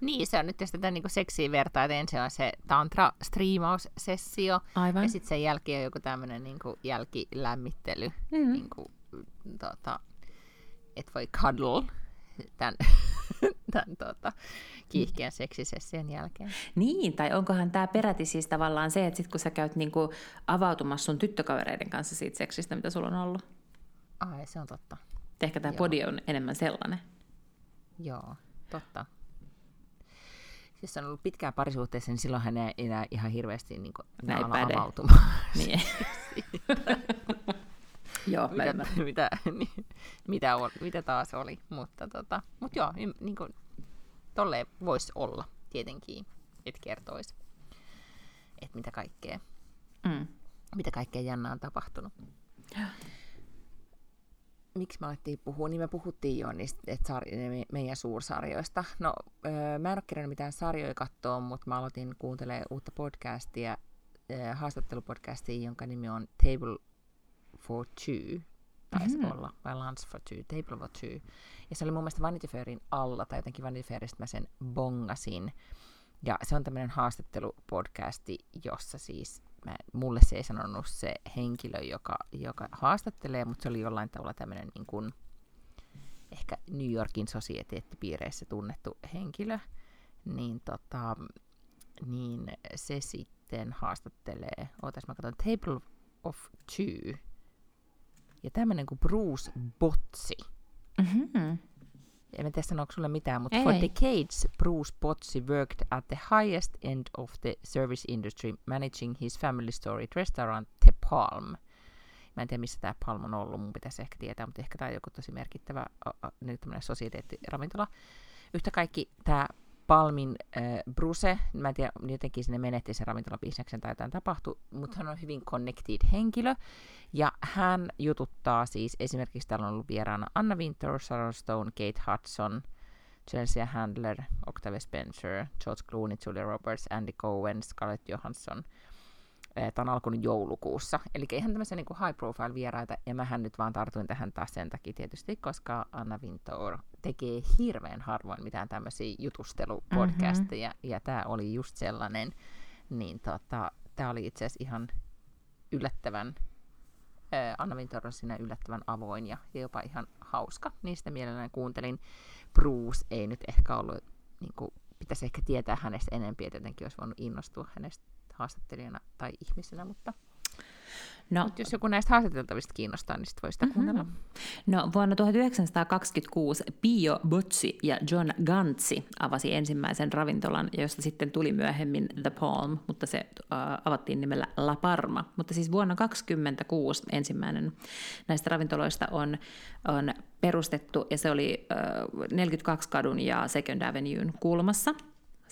Niin, se on nyt tästä niin seksiä vertaa, että ensin on se tantra-striimaussessio, Aivan. ja sitten sen jälkeen on joku tämmöinen niin jälkilämmittely, mm-hmm. niin kuin, tota, että voi cuddle tämän, tämän tota, kiihkeän seksisession jälkeen. Niin, tai onkohan tämä peräti siis tavallaan se, että sit kun sä käyt niinku avautumassa sun tyttökavereiden kanssa siitä seksistä, mitä sulla on ollut? Ai, se on totta. Ehkä tämä podi on enemmän sellainen. Joo, totta. Jos on ollut pitkään parisuhteessa, niin silloin hän ei enää ihan hirveästi niin kuin, Näin avautumaan. Niin. Joo, mä mitä, mitä, niin, mitä, on, mitä taas oli. Mutta, tota, mutta joo, niin kuin, tolleen voisi olla tietenkin, että kertoisi, että mitä kaikkea, mm. mitä kaikkea jännää on tapahtunut. Miksi me alettiin puhua? Niin me puhuttiin jo niistä että sar- meidän suursarjoista. No, öö, mä en ole kerännyt mitään sarjoja katsoa, mutta mä aloitin kuuntelemaan uutta podcastia, öö, haastattelupodcastia, jonka nimi on Table for Two, taisi mm-hmm. olla, vai Lunch for Two, Table for Two. Ja se oli mun mielestä Vanity Fairin alla, tai jotenkin Vanity Fairista mä sen bongasin. Ja se on tämmöinen haastattelupodcasti, jossa siis, mä, mulle se ei sanonut se henkilö, joka, joka haastattelee, mutta se oli jollain tavalla tämmöinen niin kuin, ehkä New Yorkin sosieteettipiireissä tunnettu henkilö, niin, tota, niin se sitten haastattelee, ootas mä katson, Table of Two, ja tämmöinen kuin Bruce Botsi. Mm-hmm. En tiedä sanoako sulle mitään, mutta Ei. for decades Bruce Botsi worked at the highest end of the service industry, managing his family storied restaurant The Palm. Mä en tiedä, missä tämä Palm on ollut, mun pitäisi ehkä tietää, mutta ehkä tämä on joku tosi merkittävä nyt tämmöinen sosiaalittiravintola. Yhtä kaikki tämä Palmin äh, Bruse, mä en tiedä, jotenkin sinne menetti sen ravintolabisneksen tai jotain tapahtui, mutta hän on hyvin connected henkilö, ja hän jututtaa siis, esimerkiksi täällä on ollut vieraana Anna Winter, Sharon Stone, Kate Hudson, Chelsea Handler, Octavia Spencer, George Clooney, Julia Roberts, Andy Cohen, Scarlett Johansson, Tämä on alkunut joulukuussa. Eli ihan tämmöisiä niin high profile vieraita, ja mähän nyt vaan tartuin tähän taas sen takia tietysti, koska Anna Wintour tekee hirveän harvoin mitään tämmöisiä jutustelupodcasteja, mm-hmm. ja tämä oli just sellainen, niin tota, tämä oli itse asiassa ihan yllättävän, ää, Anna Wintour on siinä yllättävän avoin ja, ja jopa ihan hauska, niistä mielelläni kuuntelin. Bruce ei nyt ehkä ollut, niin kuin, pitäisi ehkä tietää hänestä enemmän, että jotenkin olisi voinut innostua hänestä haastattelijana tai ihmisenä, mutta No, Mut jos joku näistä haastateltavista kiinnostaa, niin sit voi sitä mm-hmm. kuunnella. No, vuonna 1926 Pio Botsi ja John Gantsi avasi ensimmäisen ravintolan, josta sitten tuli myöhemmin The Palm, mutta se uh, avattiin nimellä La Parma. Mutta siis vuonna 1926 ensimmäinen näistä ravintoloista on, on perustettu, ja se oli uh, 42 kadun ja Second Avenuen kulmassa –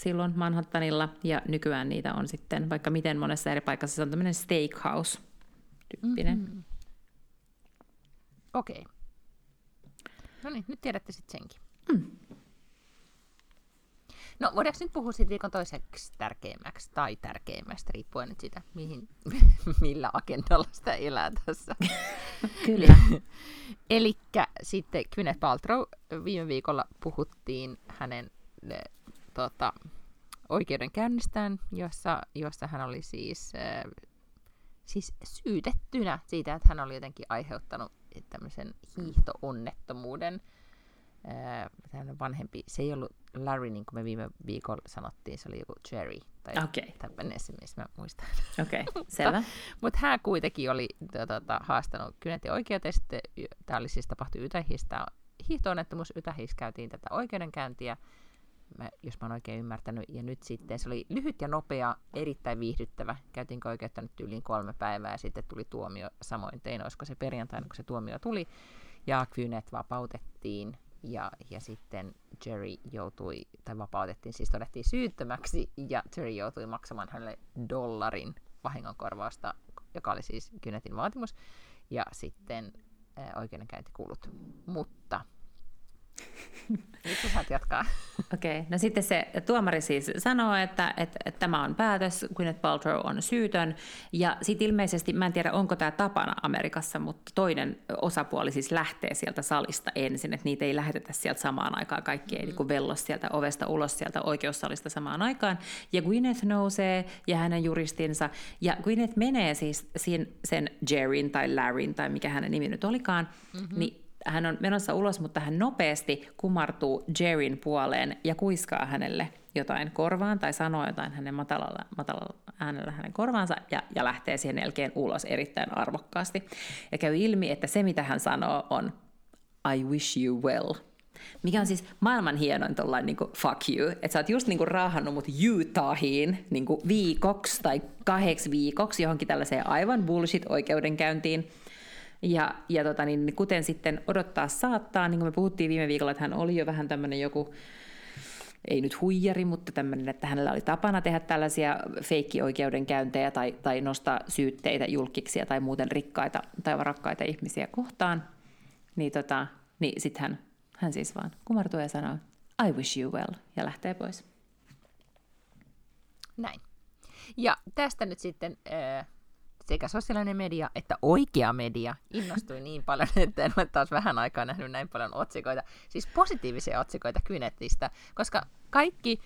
silloin Manhattanilla, ja nykyään niitä on sitten vaikka miten monessa eri paikassa. Se on tämmöinen steakhouse-tyyppinen. Mm-hmm. Okei. Okay. No niin, nyt tiedätte sitten senkin. Mm. No, voidaanko nyt puhua siitä viikon toiseksi tärkeimmäksi tai tärkeimmästä, riippuen nyt siitä, mihin, millä agendalla sitä elää tässä. Kyllä. Eli sitten Gwyneth Paltrow viime viikolla puhuttiin hänen tota, oikeudenkäynnistään, jossa, jossa hän oli siis, äh, siis syytettynä siitä, että hän oli jotenkin aiheuttanut tämmöisen hiihtoonnettuuden. Äh, vanhempi, se ei ollut Larry, niin kuin me viime viikolla sanottiin, se oli joku Jerry tai okay. tämmöinen esimerkiksi, mä muistan. Okei, okay, selvä. mutta, mutta hän kuitenkin oli tota, haastanut Kynetin oikeuteen, sitten tämä oli siis tapahtui Ytähistä, hiihto-onnettomuus Ytähis käytiin tätä oikeudenkäyntiä, mä, jos mä oon oikein ymmärtänyt. Ja nyt sitten se oli lyhyt ja nopea, erittäin viihdyttävä. Käytiinkö oikeutta nyt yli kolme päivää ja sitten tuli tuomio samoin tein, olisiko se perjantaina, kun se tuomio tuli. Ja Kynet vapautettiin ja, ja sitten Jerry joutui, tai vapautettiin, siis todettiin syyttömäksi, ja Jerry joutui maksamaan hänelle dollarin vahingonkorvausta, joka oli siis Kynetin vaatimus, ja sitten oikeudenkäyntikulut. Mutta nyt saat jatkaa. Okei, okay. no sitten se tuomari siis sanoo, että, että, että tämä on päätös, Gwyneth Paltrow on syytön, ja sitten ilmeisesti, mä en tiedä onko tämä tapana Amerikassa, mutta toinen osapuoli siis lähtee sieltä salista ensin, että niitä ei lähetetä sieltä samaan aikaan, kaikki ei niin vello sieltä ovesta ulos sieltä oikeussalista samaan aikaan, ja Gwyneth nousee ja hänen juristinsa, ja Gwyneth menee siis sen Jerryn tai Larryn tai mikä hänen nimi nyt olikaan, mm-hmm. niin hän on menossa ulos, mutta hän nopeasti kumartuu Jerryn puoleen ja kuiskaa hänelle jotain korvaan tai sanoo jotain hänen matalalla, matalalla äänellä hänen korvaansa ja, ja lähtee siihen jälkeen ulos erittäin arvokkaasti. Ja käy ilmi, että se mitä hän sanoo on I wish you well. Mikä on siis maailman hienoin tollain niin fuck you, että sä oot just niin kuin raahannut mut Utahiin niin kuin viikoksi tai kahdeksi viikoksi johonkin tällaiseen aivan bullshit-oikeudenkäyntiin, Ja, ja tota, niin, kuten sitten odottaa saattaa, niin kuin me puhuttiin viime viikolla, että hän oli jo vähän tämmöinen joku, ei nyt huijari, mutta tämmöinen, että hänellä oli tapana tehdä tällaisia feikkioikeudenkäyntejä tai, tai nostaa syytteitä julkiksi tai muuten rikkaita tai varakkaita ihmisiä kohtaan, niin, tota, niin sitten hän, hän siis vaan kumartuu ja sanoo, I wish you well, ja lähtee pois. Näin. Ja tästä nyt sitten äh, sekä sosiaalinen media että oikea media innostui niin paljon, että en ole taas vähän aikaa nähnyt näin paljon otsikoita, siis positiivisia otsikoita Kynetistä, koska kaikki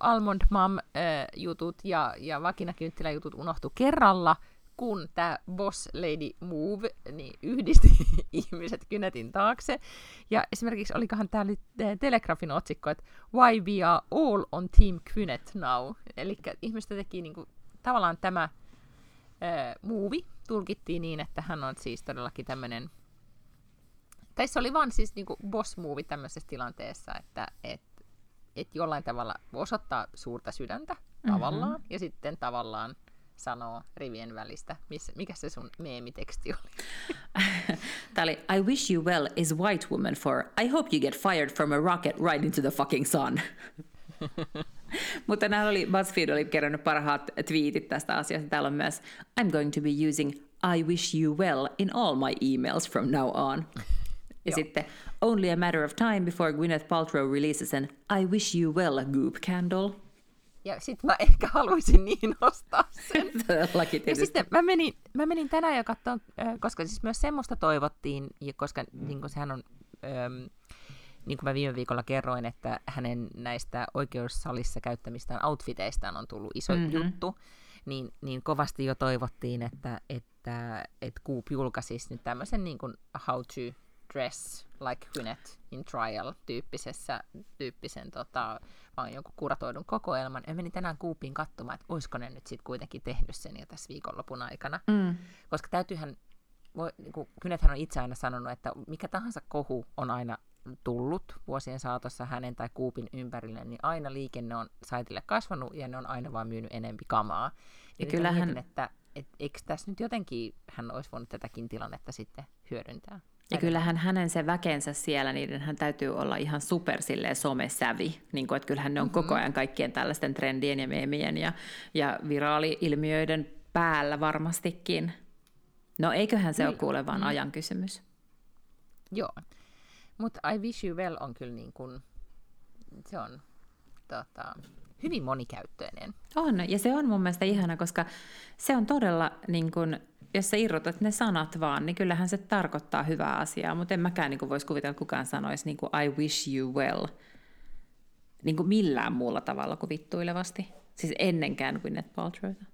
Almond Mom-jutut ja, ja Vakinakynttilä-jutut unohtu kerralla, kun tämä Boss Lady Move niin yhdisti ihmiset Kynetin taakse. Ja esimerkiksi olikohan tämä Telegrafin otsikko, että Why we are all on Team Kynet now. Eli ihmiset teki niinku, tavallaan tämä äh, muuvi tulkittiin niin, että hän on siis todellakin tämmöinen, tai se oli vaan siis niinku boss movie tämmöisessä tilanteessa, että et, et jollain tavalla osoittaa suurta sydäntä mm-hmm. tavallaan, ja sitten tavallaan sanoo rivien välistä. Miss, mikä se sun meemiteksti oli? Tämä oli, I wish you well is white woman for I hope you get fired from a rocket right into the fucking sun. Mutta nämä oli, BuzzFeed oli kerännyt parhaat twiitit tästä asiasta. Täällä on myös I'm going to be using I wish you well in all my emails from now on. Ja sitten Only a matter of time before Gwyneth Paltrow releases an I wish you well goop candle. Ja sitten mä ehkä haluaisin niin ostaa sen. Todellakin ja sitten mä menin, mä menin tänään jo katsomaan, koska siis myös semmoista toivottiin, koska niin sehän on... Ähm, niin kuin mä viime viikolla kerroin, että hänen näistä oikeussalissa käyttämistään outfiteistaan on tullut iso mm-hmm. juttu, niin, niin kovasti jo toivottiin, että, että, että Coop julkaisisi nyt tämmöisen niin kuin how to dress like Gwyneth in trial tyyppisessä, tyyppisen tota, vaan jonkun kuratoidun kokoelman. Ja menin tänään Coopin katsomaan, että olisiko ne nyt sitten kuitenkin tehnyt sen jo tässä viikonlopun aikana. Mm. Koska täytyyhän, voi, niin kuin, on itse aina sanonut, että mikä tahansa kohu on aina tullut vuosien saatossa hänen tai Kuupin ympärille, niin aina liikenne on saitille kasvanut ja ne on aina vaan myynyt enempi kamaa. Niin ja kyllähän... Mietin, että et, eikö tässä nyt jotenkin hän olisi voinut tätäkin tilannetta sitten hyödyntää? Ja kyllähän hänen se väkensä siellä, niiden hän täytyy olla ihan super somesävi. Niin kuin, että kyllähän ne on mm-hmm. koko ajan kaikkien tällaisten trendien ja meemien ja, ja viraali-ilmiöiden päällä varmastikin. No eiköhän se niin. ole kuule vaan mm. ajan kysymys. Joo. Mutta I Wish You Well on kyllä niin kuin, se on tota, hyvin monikäyttöinen. On, ja se on mun mielestä ihana, koska se on todella, niin kuin, jos sä irrotat ne sanat vaan, niin kyllähän se tarkoittaa hyvää asiaa, mutta en mäkään niin voisi kuvitella, että kukaan sanoisi niin kuin I wish you well niin kuin millään muulla tavalla kuin vittuilevasti. Siis ennenkään kuin Net Paltrowta.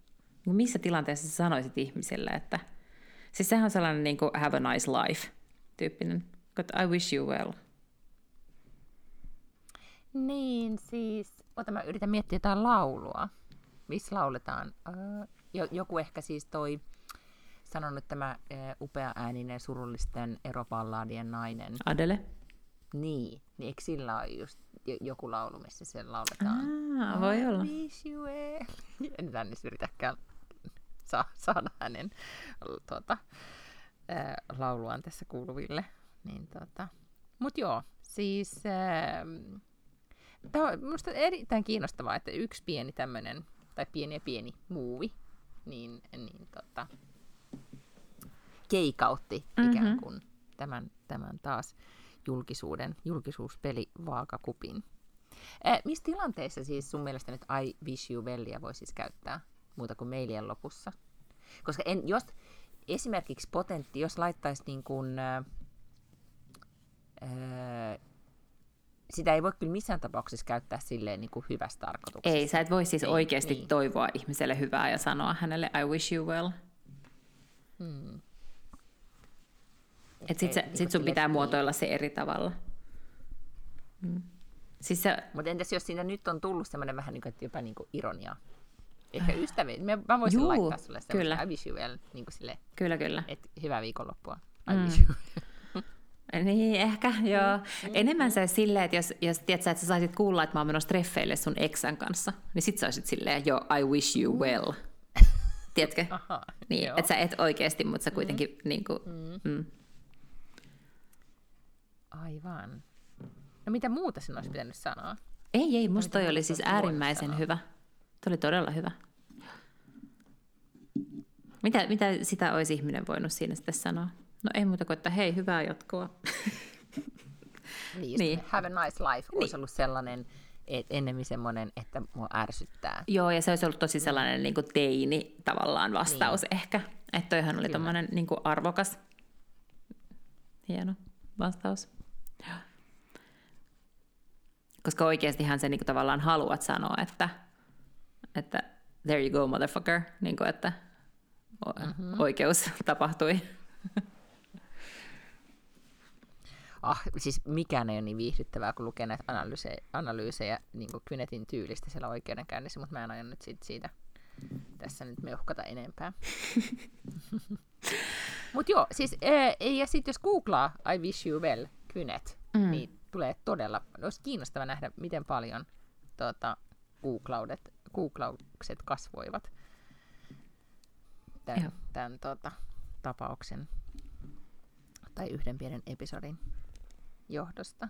Niin missä tilanteessa sä sanoisit ihmiselle, että... Siis sehän on sellainen niin kuin have a nice life tyyppinen But I wish you well. Niin, siis, ota mä yritän miettiä jotain laulua. Missä lauletaan? Uh, joku ehkä siis toi sanonut tämä uh, upea ääninen surullisten eropallaadien nainen. Adele? Niin, niin eikö sillä ole just joku laulu, missä se lauletaan? Ah, voi olla. Wish you well. En tänne yritäkään saa, saada hänen tuota, uh, lauluaan tässä kuuluville. Niin tota. Mut joo, siis äh, tämä on minusta erittäin kiinnostavaa, että yksi pieni tämmöinen, tai pieni ja pieni muuvi, niin, niin tota, keikautti mm-hmm. ikään kuin tämän, tämän taas julkisuuden, julkisuuspeli vaakakupin. Äh, missä tilanteessa siis sun mielestä nyt I wish you wellia voi siis käyttää muuta kuin mailien lopussa? Koska en, jos esimerkiksi potentti, jos laittaisi niin kuin, äh, sitä ei voi kyllä missään tapauksessa käyttää silleen niin kuin hyvässä tarkoituksessa. Ei, sä et voi siis ei, oikeasti niin. toivoa ihmiselle hyvää ja sanoa hänelle I wish you well. Hmm. Et sit, se, niin sit sun pitää niin. muotoilla se eri tavalla. Hmm. Siis se... Mutta entäs jos siinä nyt on tullut semmoinen vähän niin kuin, että jopa niin kuin ironia? Ehkä ystäviä. Mä voisin Juu, laittaa sulle kyllä. I wish you well. Niin kuin sille, kyllä, kyllä. Et hyvää viikonloppua. I mm. wish you well. Niin, ehkä, joo. Mm. Enemmän se silleen, että jos, jos tiedät, että sä saisit kuulla, että mä oon menossa treffeille sun eksän kanssa, niin sit sä olisit silleen, joo, I wish you well. Tiedätkö? Aha, Niin, että sä et oikeasti, mutta sä kuitenkin mm. niin kuin, Mm. mm. Aivan. No mitä muuta sinun olisi pitänyt sanoa? Ei, ei, musta toi oli siis äärimmäisen sanoa? hyvä. Toi oli todella hyvä. Mitä, mitä sitä olisi ihminen voinut siinä sitten sanoa? No ei muuta kuin, että hei, hyvää jatkoa. Niin, Niin. Have a nice life olisi ollut sellainen, et ennemmin semmoinen, että mua ärsyttää. Joo, ja se olisi ollut tosi sellainen niin kuin teini tavallaan vastaus Niin. ehkä. Että toihan oli tommonen niin kuin arvokas, hieno vastaus. Koska oikeastihan se niin kuin tavallaan haluat sanoa, että, että there you go motherfucker, niin kuin, että Mhm. oikeus tapahtui. Ah, siis mikään ei ole niin viihdyttävää, kun lukee näitä analyysejä, analyysejä niin kuin Kynetin tyylistä siellä oikeudenkäynnissä, mutta mä en aio nyt siitä, siitä tässä nyt meuhkata enempää. mutta joo, siis, ää, ja sitten jos googlaa I wish you well Kynet, mm. niin tulee todella, olisi kiinnostava nähdä, miten paljon tuota, googlaudet, googlaukset kasvoivat Joo. tämän, tämän tota, tapauksen tai yhden pienen episodin johdosta.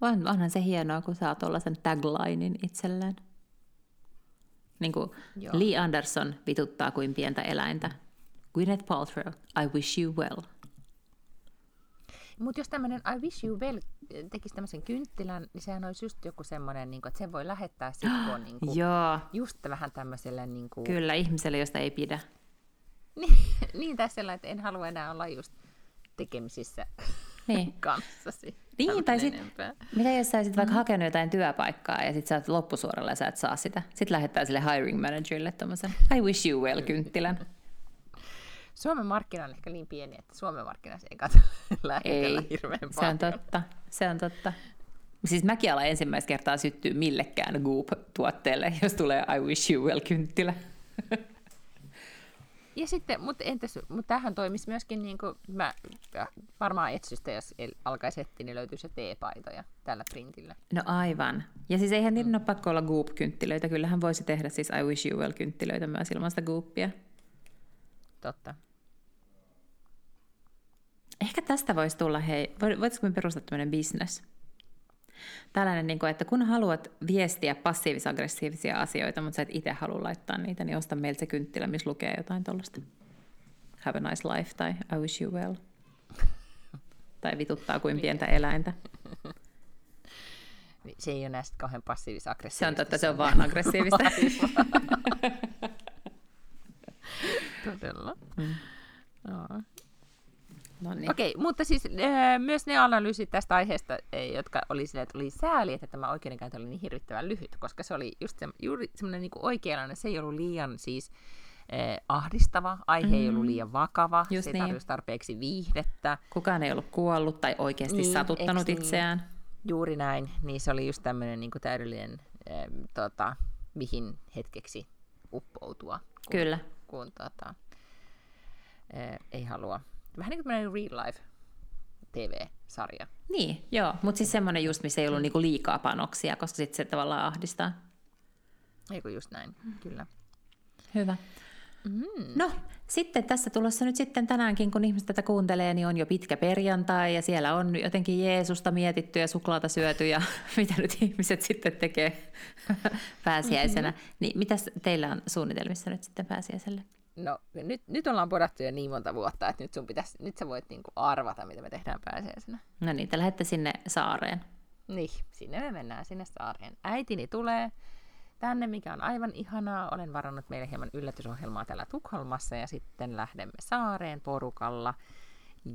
On, onhan se hienoa, kun saa tuollaisen taglinin itselleen. Niin kuin Joo. Lee Anderson vituttaa kuin pientä eläintä. Gwyneth Paltrow, I wish you well. Mutta jos tämmöinen I wish you well tekisi tämmöisen kynttilän, niin sehän olisi just joku semmoinen, niin että sen voi lähettää sitten, kun on niin kuin, Joo, just vähän tämmöiselle, niin, kuin, kyllä ihmiselle, josta ei pidä. niin, niin tässä sellainen, että en halua enää olla just tekemisissä Niin. kanssasi. Niin, tai sit, enempää. mitä jos sä olisit vaikka hakenut jotain työpaikkaa ja sit sä oot loppusuoralla ja sä et saa sitä. Sitten lähettää sille hiring managerille tommosen I wish you well kynttilän. Suomen markkina on ehkä niin pieni, että Suomen markkinassa ei katso lähetellä Ei, hirveän se on paljon. totta. Se on totta. Siis mäkin alan ensimmäistä kertaa syttyy millekään Goop-tuotteelle, jos tulee I wish you well kynttilä. Ja sitten, mutta entäs, mutta tähän toimisi myöskin, niin kuin, mä äh, varmaan etsystä, jos alkaisi etsiä, niin löytyisi jo teepaitoja tällä printillä. No aivan. Ja siis eihän niiden ole pakko olla Goop-kynttilöitä. Kyllähän voisi tehdä siis I wish you well kynttilöitä myös ilman sitä Goopia. Totta. Ehkä tästä voisi tulla, hei, vo- voitaisiko me perustaa tämmöinen business? Tällainen, niin kuin, että kun haluat viestiä passiivis-aggressiivisia asioita, mutta sä et itse halua laittaa niitä, niin osta meiltä se kynttilä, missä lukee jotain tuollaista. Have a nice life tai I wish you well. Tai vituttaa kuin pientä eläintä. Niin Se ei ole näistä kauhean passiivis-aggressiivista. Se on totta, se on vaan aggressiivista. Todella. Mm. No niin. Okei, mutta siis äh, myös ne analyysit tästä aiheesta, eh, jotka oli silleen, että oli sääli, että tämä oikeudenkäynti oli niin hirvittävän lyhyt, koska se oli just se, juuri semmoinen niin oikeanlainen, se ei ollut liian siis äh, ahdistava, aihe mm-hmm. ei ollut liian vakava, Just se ei niin. tarpeeksi viihdettä, Kukaan ei ollut kuollut tai oikeasti Niin, satuttanut niin? itseään. juuri näin, niin se oli just tämmöinen niin täydellinen, äh, tota, mihin hetkeksi uppoutua, kun, Kyllä. kun tota, äh, ei halua. Vähän niin kuin real life TV-sarja. Niin, joo. Mutta siis semmoinen just, missä ei ollut niinku liikaa panoksia, koska sitten se tavallaan ahdistaa. Eikö just näin, kyllä. Hyvä. Mm. No, sitten tässä tulossa nyt sitten tänäänkin, kun ihmiset tätä kuuntelee, niin on jo pitkä perjantai ja siellä on jotenkin Jeesusta mietitty ja suklaata syöty ja mitä nyt ihmiset sitten tekee pääsiäisenä. Mm-hmm. Niin mitäs teillä on suunnitelmissa nyt sitten pääsiäiselle? No, nyt, nyt ollaan podattu jo niin monta vuotta, että nyt, sun pitäisi, nyt sä voit niinku arvata, mitä me tehdään pääsiäisenä. No niin, te lähdette sinne saareen. Niin, sinne me mennään, sinne saareen. Äitini tulee tänne, mikä on aivan ihanaa. Olen varannut meille hieman yllätysohjelmaa täällä Tukholmassa ja sitten lähdemme saareen porukalla.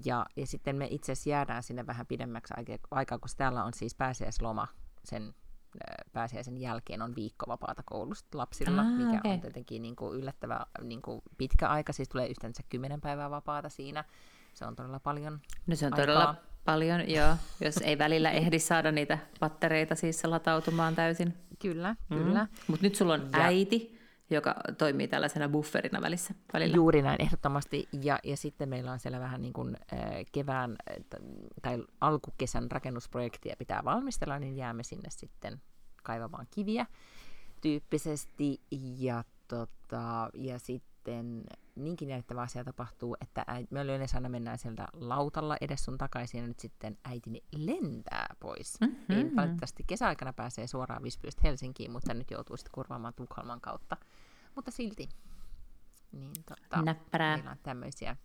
Ja, ja sitten me itse asiassa jäädään sinne vähän pidemmäksi aikaa, koska täällä on siis pääsiäisloma sen pääsiäisen jälkeen on viikko vapaata koulusta lapsilla, Aa, mikä okei. on tietenkin niin kuin yllättävä niin kuin pitkä aika, siis tulee yhteensä kymmenen päivää vapaata siinä. Se on todella paljon No se on aikaa. todella paljon, joo, jos ei välillä ehdi saada niitä pattereita siis latautumaan täysin. Kyllä, kyllä. Mutta nyt sulla on Ja- äiti, joka toimii tällaisena bufferina välissä välillä. Juuri näin, ehdottomasti. Ja, ja sitten meillä on siellä vähän niin kuin kevään tai alkukesän rakennusprojektia pitää valmistella, niin jäämme sinne sitten kaivamaan kiviä tyyppisesti. Ja tota, ja sitten niinkin jännittävä asia tapahtuu, että äiti, me yleensä aina mennään sieltä lautalla edes sun takaisin, ja nyt sitten äitini lentää pois. Mm-hmm. Ei valitettavasti kesäaikana pääsee suoraan Visbystä Helsinkiin, mutta nyt joutuu sitten kurvaamaan Tukholman kautta. Mutta silti. Niin, tota, Näppärää. Meillä on tämmöisiä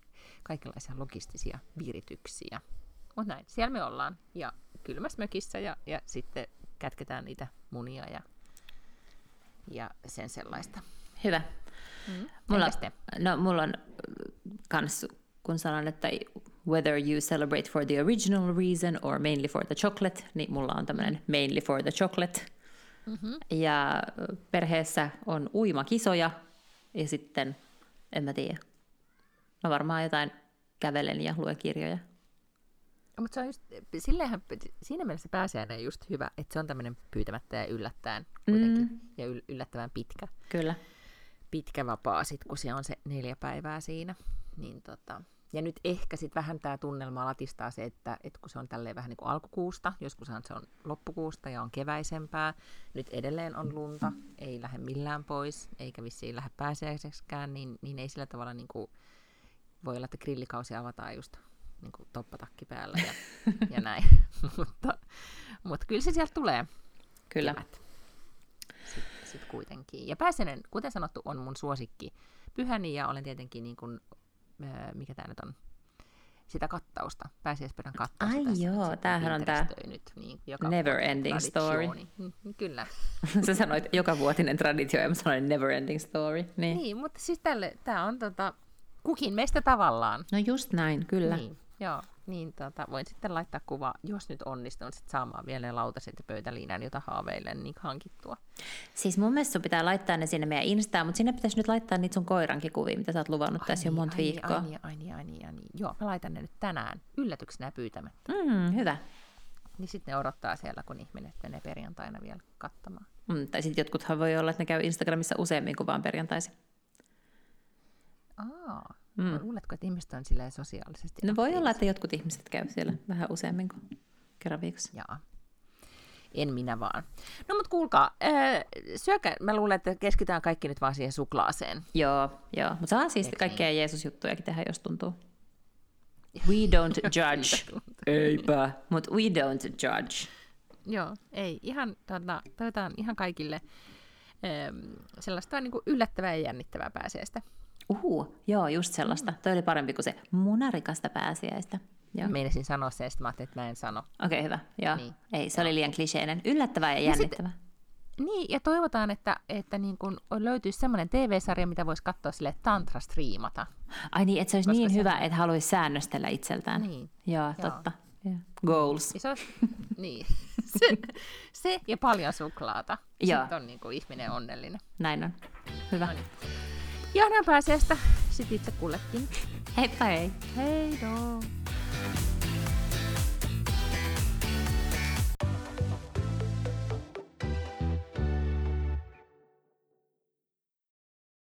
kaikenlaisia logistisia virityksiä. Mutta näin, siellä me ollaan. Ja kylmässä mökissä ja, ja sitten kätketään niitä munia ja, ja sen sellaista. Hyvä. Mm. Mulla, Entäs no, mulla on kans, kun sanon, että whether you celebrate for the original reason or mainly for the chocolate, niin mulla on tämmöinen mainly for the chocolate. Mm-hmm. Ja perheessä on uimakisoja ja sitten, en mä tiedä, mä varmaan jotain kävelen ja luen kirjoja. Mutta se on just, silleenhän, siinä mielessä pääsiäinen on just hyvä, että se on tämmöinen pyytämättä ja yllättäen kuitenkin, mm. ja yl- yllättävän pitkä, Kyllä. Pitkä vapaa sit, kun se on se neljä päivää siinä. Niin tota, ja nyt ehkä sitten vähän tämä tunnelma latistaa se, että, että kun se on tälleen vähän niin kuin alkukuusta, joskushan se on loppukuusta ja on keväisempää, nyt edelleen on lunta, ei lähde millään pois, eikä vissiin lähde pääsiäiseksikään, niin, niin ei sillä tavalla niin kuin, voi olla, että grillikausi avataan just niin kuin toppatakki päällä ja, ja näin. mutta, mutta kyllä se sieltä tulee. Kyllä. Kevät. Sitten sit kuitenkin. Ja pääsiäinen, kuten sanottu, on mun suosikki pyhäni ja olen tietenkin niin kuin, äh, mikä tämä nyt on, sitä kattausta, pääsiäisperän kattausta. Ai tässä joo, tämähän on tää Pinterestöinyt, niin, never ending traditioni. Mm, Kyllä. Sä sanoit joka vuotinen traditio ja mä sanoin never ending story. Niin. Niin, mutta siis tälle, tämä on tota, kukin meistä tavallaan. No just näin, kyllä. Niin, joo. Niin tota, voin sitten laittaa kuva, jos nyt onnistun sit saamaan vielä lautaset ja pöytäliinän, jota haaveilen, niin hankittua. Siis mun mielestä sun pitää laittaa ne sinne meidän Instaan, mutta sinne pitäisi nyt laittaa niitä sun koirankin kuvia, mitä sä oot luvannut tässä jo niin, monta ai niin, viikkoa. Ai niin, ai niin, ai niin, ai niin. Joo, mä laitan ne nyt tänään yllätyksenä pyytämättä. Mm, hyvä. Niin sitten ne odottaa siellä, kun ihminen menee perjantaina vielä kattamaan. Mm, tai sitten jotkuthan voi olla, että ne käy Instagramissa useammin kuin vaan perjantaisin. Aa, Mm. luuletko, että ihmiset on silleen sosiaalisesti No voi olla, että jotkut ihmiset käy siellä vähän useammin kuin kerran viikossa. Jaa. En minä vaan. No mutta kuulkaa, ää, syökää, mä luulen, että keskitytään kaikki nyt vaan siihen suklaaseen. Joo, joo. Mutta saa siis Eiks kaikkea Jeesus-juttujakin tehdä, jos tuntuu. We don't judge. Eipä. Mutta we don't judge. Joo, ei, ihan, tota, toivotaan ihan kaikille äm, sellaista niin kuin yllättävää ja jännittävää pääseestä. Uhu, joo, just sellaista. Toi oli parempi kuin se munarikasta pääsiäistä. Joo. Meinasin sanoa sen, sitten mä ajattelin, että mä en sano. Okei, okay, hyvä. Joo. Niin. Ei, se oli liian kliseinen. Yllättävää ja Ja sit- jännittävää. Niin, ja toivotaan, että, että niin kun löytyisi semmoinen TV-sarja, mitä voisi katsoa sille tantra-striimata. Ai niin, että se olisi Koska niin se- hyvä, että haluaisi säännöstellä itseltään. Niin. Joo, Joo. totta. Joo. Goals. Ja se, olisi, niin. se, se ja paljon suklaata. Joo. Sitten on niin kuin ihminen onnellinen. Näin on. Hyvä. No niin. Johdan pääsiäistä sit itse kullekin. Heippa hei. Hei doo.